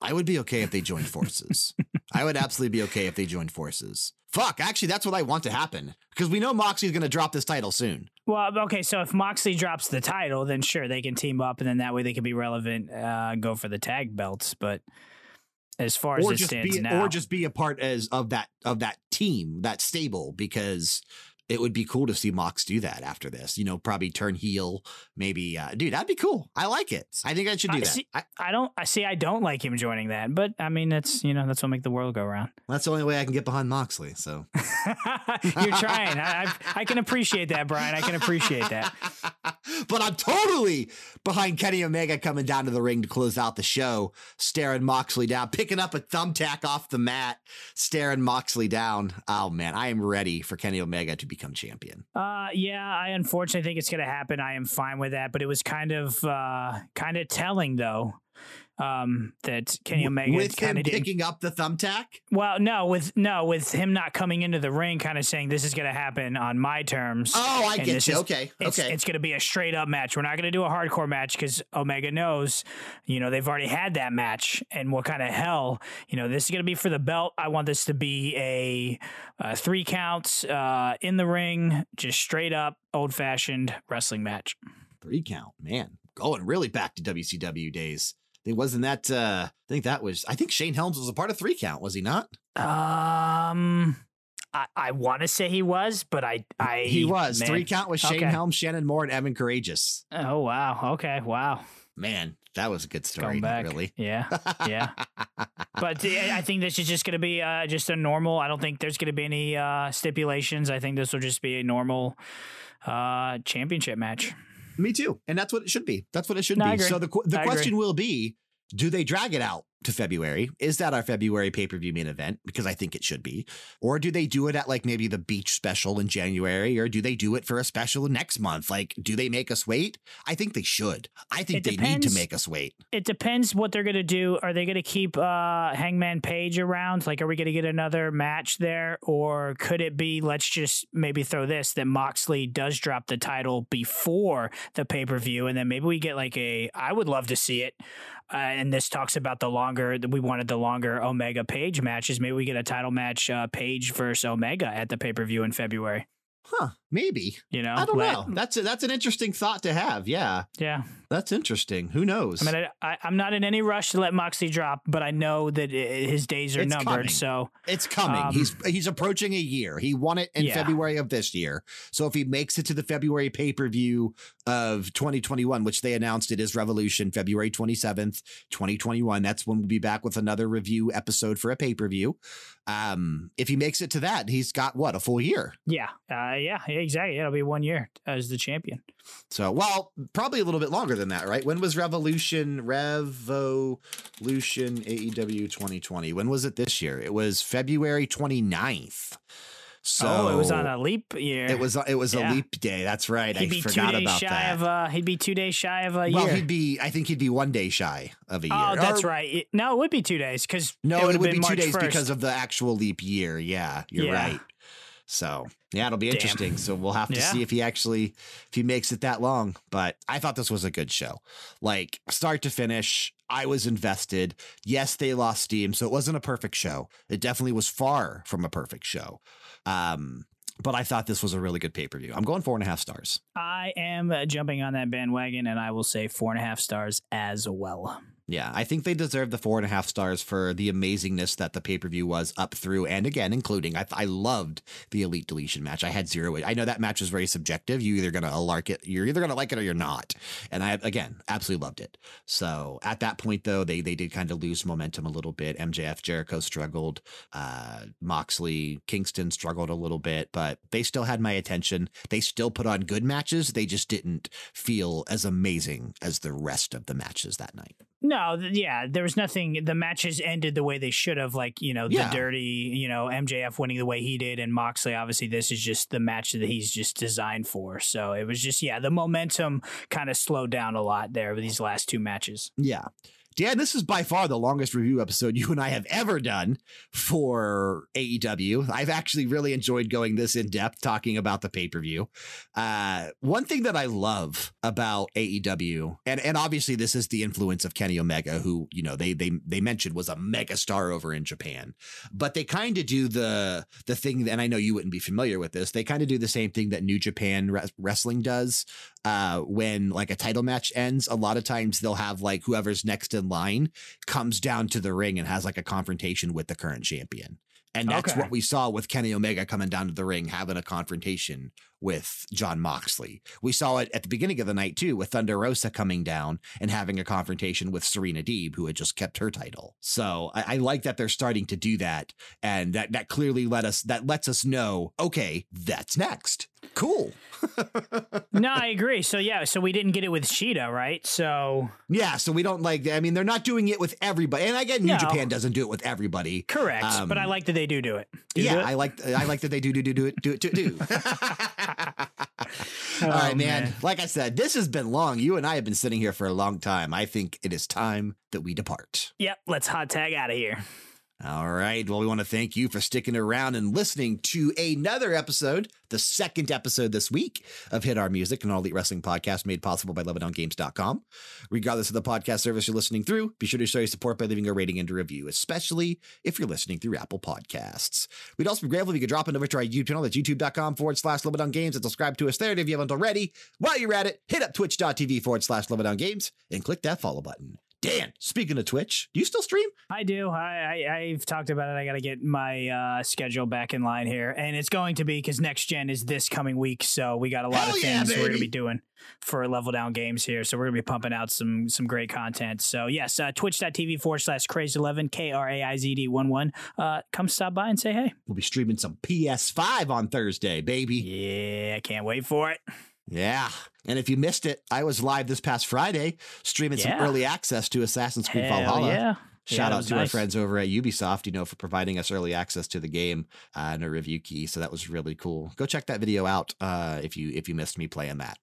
S1: I would be okay if they joined forces. I would absolutely be okay if they joined forces. Fuck, actually, that's what I want to happen because we know Moxley's going to drop this title soon.
S2: Well, okay, so if Moxley drops the title, then sure they can team up, and then that way they can be relevant, uh, go for the tag belts. But as far as
S1: or
S2: it
S1: just
S2: stands
S1: be,
S2: now,
S1: or just be a part as of that of that team, that stable, because it would be cool to see Mox do that after this. You know, probably turn heel, maybe. Uh, dude, that'd be cool. I like it. I think I should do
S2: I
S1: that.
S2: see-
S1: I,
S2: I don't. I see. I don't like him joining that, but I mean, that's you know, that's what make the world go round.
S1: that's the only way I can get behind Moxley. So
S2: You're trying. I, I I can appreciate that, Bryan. I can appreciate that.
S1: but I'm totally behind Kenny Omega coming down to the ring to close out the show, staring Moxley down, picking up a thumbtack off the mat, staring Moxley down. Oh man, I am ready for Kenny Omega to become champion.
S2: Uh, yeah, I unfortunately think it's going to happen. I am fine with that, but it was kind of uh, kind of telling though um, that Kenny Omega
S1: With him picking up the thumbtack.
S2: Well, no, with no, with him not coming into the ring, kind of saying this is going to happen on my terms.
S1: Oh, I get you.
S2: is-
S1: okay,
S2: It's,
S1: okay.
S2: it's going to be a straight up match. We're not going to do a hardcore match because Omega knows, you know, they've already had that match. And what kind of hell, you know, this is going to be for the belt. I want this to be a, uh three counts uh, in the ring, just straight up old fashioned wrestling match.
S1: Three count, man, going really back to WCW days. It wasn't that. uh I think that was. I think Shane Helms was a part of three count, was he not?
S2: Um, I, I want to say he was, but I, I
S1: he was.
S2: man.
S1: Three count with Shane
S2: Okay.
S1: Helms, Shannon Moore, and Evan Karagias.
S2: Oh wow. Okay. Wow.
S1: Man, that was a good story.
S2: Back.
S1: Really.
S2: Yeah. Yeah. but I think this is just going to be uh, just a normal. I don't think there's going to be any uh, stipulations. I think this will just be a normal uh, championship match.
S1: Me too. And that's what it should be. That's what it should
S2: No,
S1: be. So the the
S2: I agree.
S1: question will be do they drag it out to February? Is that our February pay per view main event? Because I think it should be. Or do they do it at like maybe the beach special in January? Or do they do it for a special next month? Like, do they make us wait? I think they should. I think
S2: It
S1: they need to make us wait.
S2: It depends what they're going to do. Are they going to keep uh, Hangman Page around? Like, are we going to get another match there? Or could it be, let's just maybe throw this, that Moxley does drop the title before the pay per view? And then maybe we get like a, I would love to see it. Uh, and this talks about the longer, we wanted the longer Omega Page matches. Maybe we get a title match, uh, Page versus Omega at the pay per view in February.
S1: Huh. Maybe.
S2: You know?
S1: I don't
S2: Let-
S1: know. That's a, that's an interesting thought to have. Yeah.
S2: Yeah.
S1: That's interesting. Who knows?
S2: I mean, I, I, I'm not in any rush to let Moxley drop, but I know that i his days are
S1: It's
S2: numbered.
S1: coming.
S2: So
S1: It's coming.
S2: Um,
S1: he's he's approaching a year. He won it in
S2: Yeah.
S1: February of this year. So if he makes it to the February pay per view of 2021, which they announced it is Revolution, February 27th, 2021. That's when we'll be back with another review episode for a pay per view. Um, if he makes it to that, he's got what a full year.
S2: yeah, uh, yeah, exactly. It'll be one year as the champion.
S1: So well, probably a little bit longer than that, right? When was Revolution Revolution AEW 2020? When was it this year? It was February 29th. So
S2: oh, it was on a leap year.
S1: It was it was
S2: Yeah.
S1: a leap day. That's right.
S2: He'd
S1: I
S2: be two
S1: forgot
S2: days
S1: about
S2: shy
S1: that.
S2: of. Uh, he'd be two days shy of a year.
S1: well, he'd be. I think he'd be one day shy of a year.
S2: oh, that's
S1: Or-
S2: right. No, it would be two days because
S1: No,
S2: it
S1: it
S2: would,
S1: be
S2: been
S1: two days
S2: 1st.
S1: because of the actual leap year. Yeah, you're
S2: Yeah.
S1: right. So yeah, it'll be
S2: Damn.
S1: interesting. So we'll have to
S2: Yeah.
S1: see if he actually if he makes it that long. But I thought this was a good show, like start to finish. I was invested. Yes, they lost steam, so it wasn't a perfect show. It definitely was far from a perfect show. Um, but I thought this was a really good pay per view. I'm going four and a half stars.
S2: I am uh, jumping on that bandwagon, and I will say four and a half stars as well.
S1: Yeah, I think they deserve the four and a half stars for the amazingness that the pay per view was up through and again, including. I, I loved the Elite Deletion match. I had zero. I know that match was very subjective. You either gonna lark it, you're either gonna like it or you're not. And I again absolutely loved it. So at that point though, they they did kind of lose momentum a little bit. MJF Jericho struggled. Uh, Moxley Kingston struggled a little bit, but they still had my attention. They still put on good matches. They just didn't feel as amazing as the rest of the matches that night.
S2: No, th- yeah, there was nothing. The matches ended the way they should have, like you know, the
S1: Yeah.
S2: dirty, you know, MJF winning the way he did, and Moxley. Obviously, this is just the match that he's just designed for. So it was just, yeah, the momentum kind of slowed down a lot there with these last two matches.
S1: Yeah. Dan, this is by far the longest review episode you and I have ever done for AEW. I've actually really enjoyed going this in depth, talking about the pay per view. Uh, one thing that I love about AEW, and and obviously this is the influence of Kenny Omega, who you know they they they mentioned was a mega star over in Japan, but they kind of do the the thing, and I know you wouldn't be familiar with this. They kind of do the same thing that New Japan Res- Wrestling does, uh, when like a title match ends, a lot of times they'll have like whoever's next in line comes down to the ring and has like a confrontation with the current champion. And that's
S2: Okay.
S1: what we saw with Kenny Omega coming down to the ring, having a confrontation with Jon Moxley. We saw it at the beginning of the night too, with Thunder Rosa coming down and having a confrontation with Serena Deeb, who had just kept her title. So I, I like that they're starting to do that, and that that clearly let us that lets us know, okay, that's next. Cool.
S2: no, I agree. So yeah, so we didn't get it with Shida, right? So
S1: Yeah, so we don't like. I mean, they're not doing it with everybody, and I get New
S2: No.
S1: Japan doesn't do it with everybody.
S2: correct,
S1: Um,
S2: but I like that they do do it. Do
S1: yeah,
S2: do it?
S1: I like. I like that they do do do do it do it do do. Oh, All right,
S2: Oh,
S1: man. Like I said, this has been long. You and I have been sitting here for a long time. I think it is time that we depart.
S2: Yep, let's hot tag out of here.
S1: All right. Well, we want to thank you for sticking around and listening to another episode, the second episode this week of Hit Our Music, an all elite wrestling podcast made possible by LevelDownGames.com. Regardless of the podcast service you're listening through, be sure to show your support by leaving a rating and a review, especially if you're listening through Apple Podcasts. We'd also be grateful if you could drop it over to our YouTube channel. That's youtube.com forward slash Level Down Games and subscribe to us there. And if you haven't already, while you're at it, hit up twitch.tv forward slash Level Down Games and click that follow button. Dan, speaking of Twitch, do you still stream?
S2: I do. I, I I've talked about it. I got to get my uh, schedule back in line here, and it's going to be because next gen is this coming week. So we got a lot
S1: Hell
S2: of
S1: yeah,
S2: things we're going to be doing for level down games here. So we're going to be pumping out some some great content. So yes, uh, Twitch.tv forward slash crazy eleven K R A I Z D one one. Uh, come stop by and say hey.
S1: We'll be streaming some PS5 on Thursday, baby.
S2: Yeah, I can't wait for it.
S1: Yeah. And if you missed it, I was live this past Friday streaming some early access to Assassin's Creed
S2: Hell
S1: Valhalla.
S2: yeah.
S1: Shout
S2: Yeah,
S1: out to our friends over at Ubisoft, you know, for providing us early access to the game uh, and a review key. So that was really cool. Go check that video out uh, if you if you missed me playing that.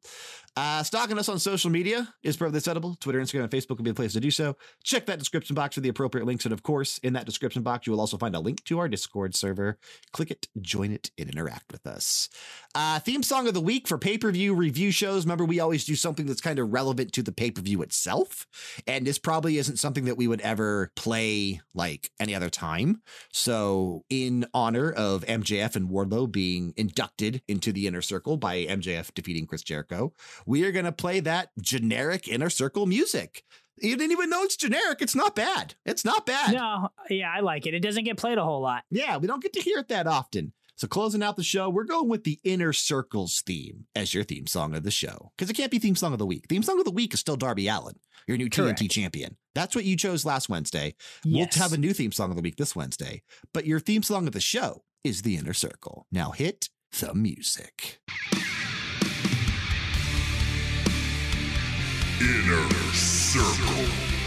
S1: Uh, stalking us on social media is perfectly acceptable. Twitter, Instagram, and Facebook will be the place to do so. Check that description box for the appropriate links. And of course, in that description box, you will also find a link to our Discord server. Click it, join it, and interact with us. Uh, theme song of the week for pay per view review shows. Remember, we always do something that's kind of relevant to the pay per view itself. And this probably isn't something that we would ever play like any other time. So, in honor of MJF and Wardlow being inducted into the inner circle by MJF defeating Chris Jericho, we are going to play that generic inner circle music. You didn't even know it's generic. It's not bad. It's not bad.
S2: No, yeah, I like it. It doesn't get played a whole lot.
S1: Yeah, we don't get to hear it that often. So closing out the show, we're going with the Inner Circles theme as your theme song of the show. Because it can't be theme song of the week. Theme song of the week is still Darby Allin, your new
S2: Correct.
S1: TNT champion. That's what you chose last Wednesday.
S2: Yes.
S1: We'll have a new theme song of the week this Wednesday. But your theme song of the show is the Inner Circle. Now hit the music.
S3: Inner Circle.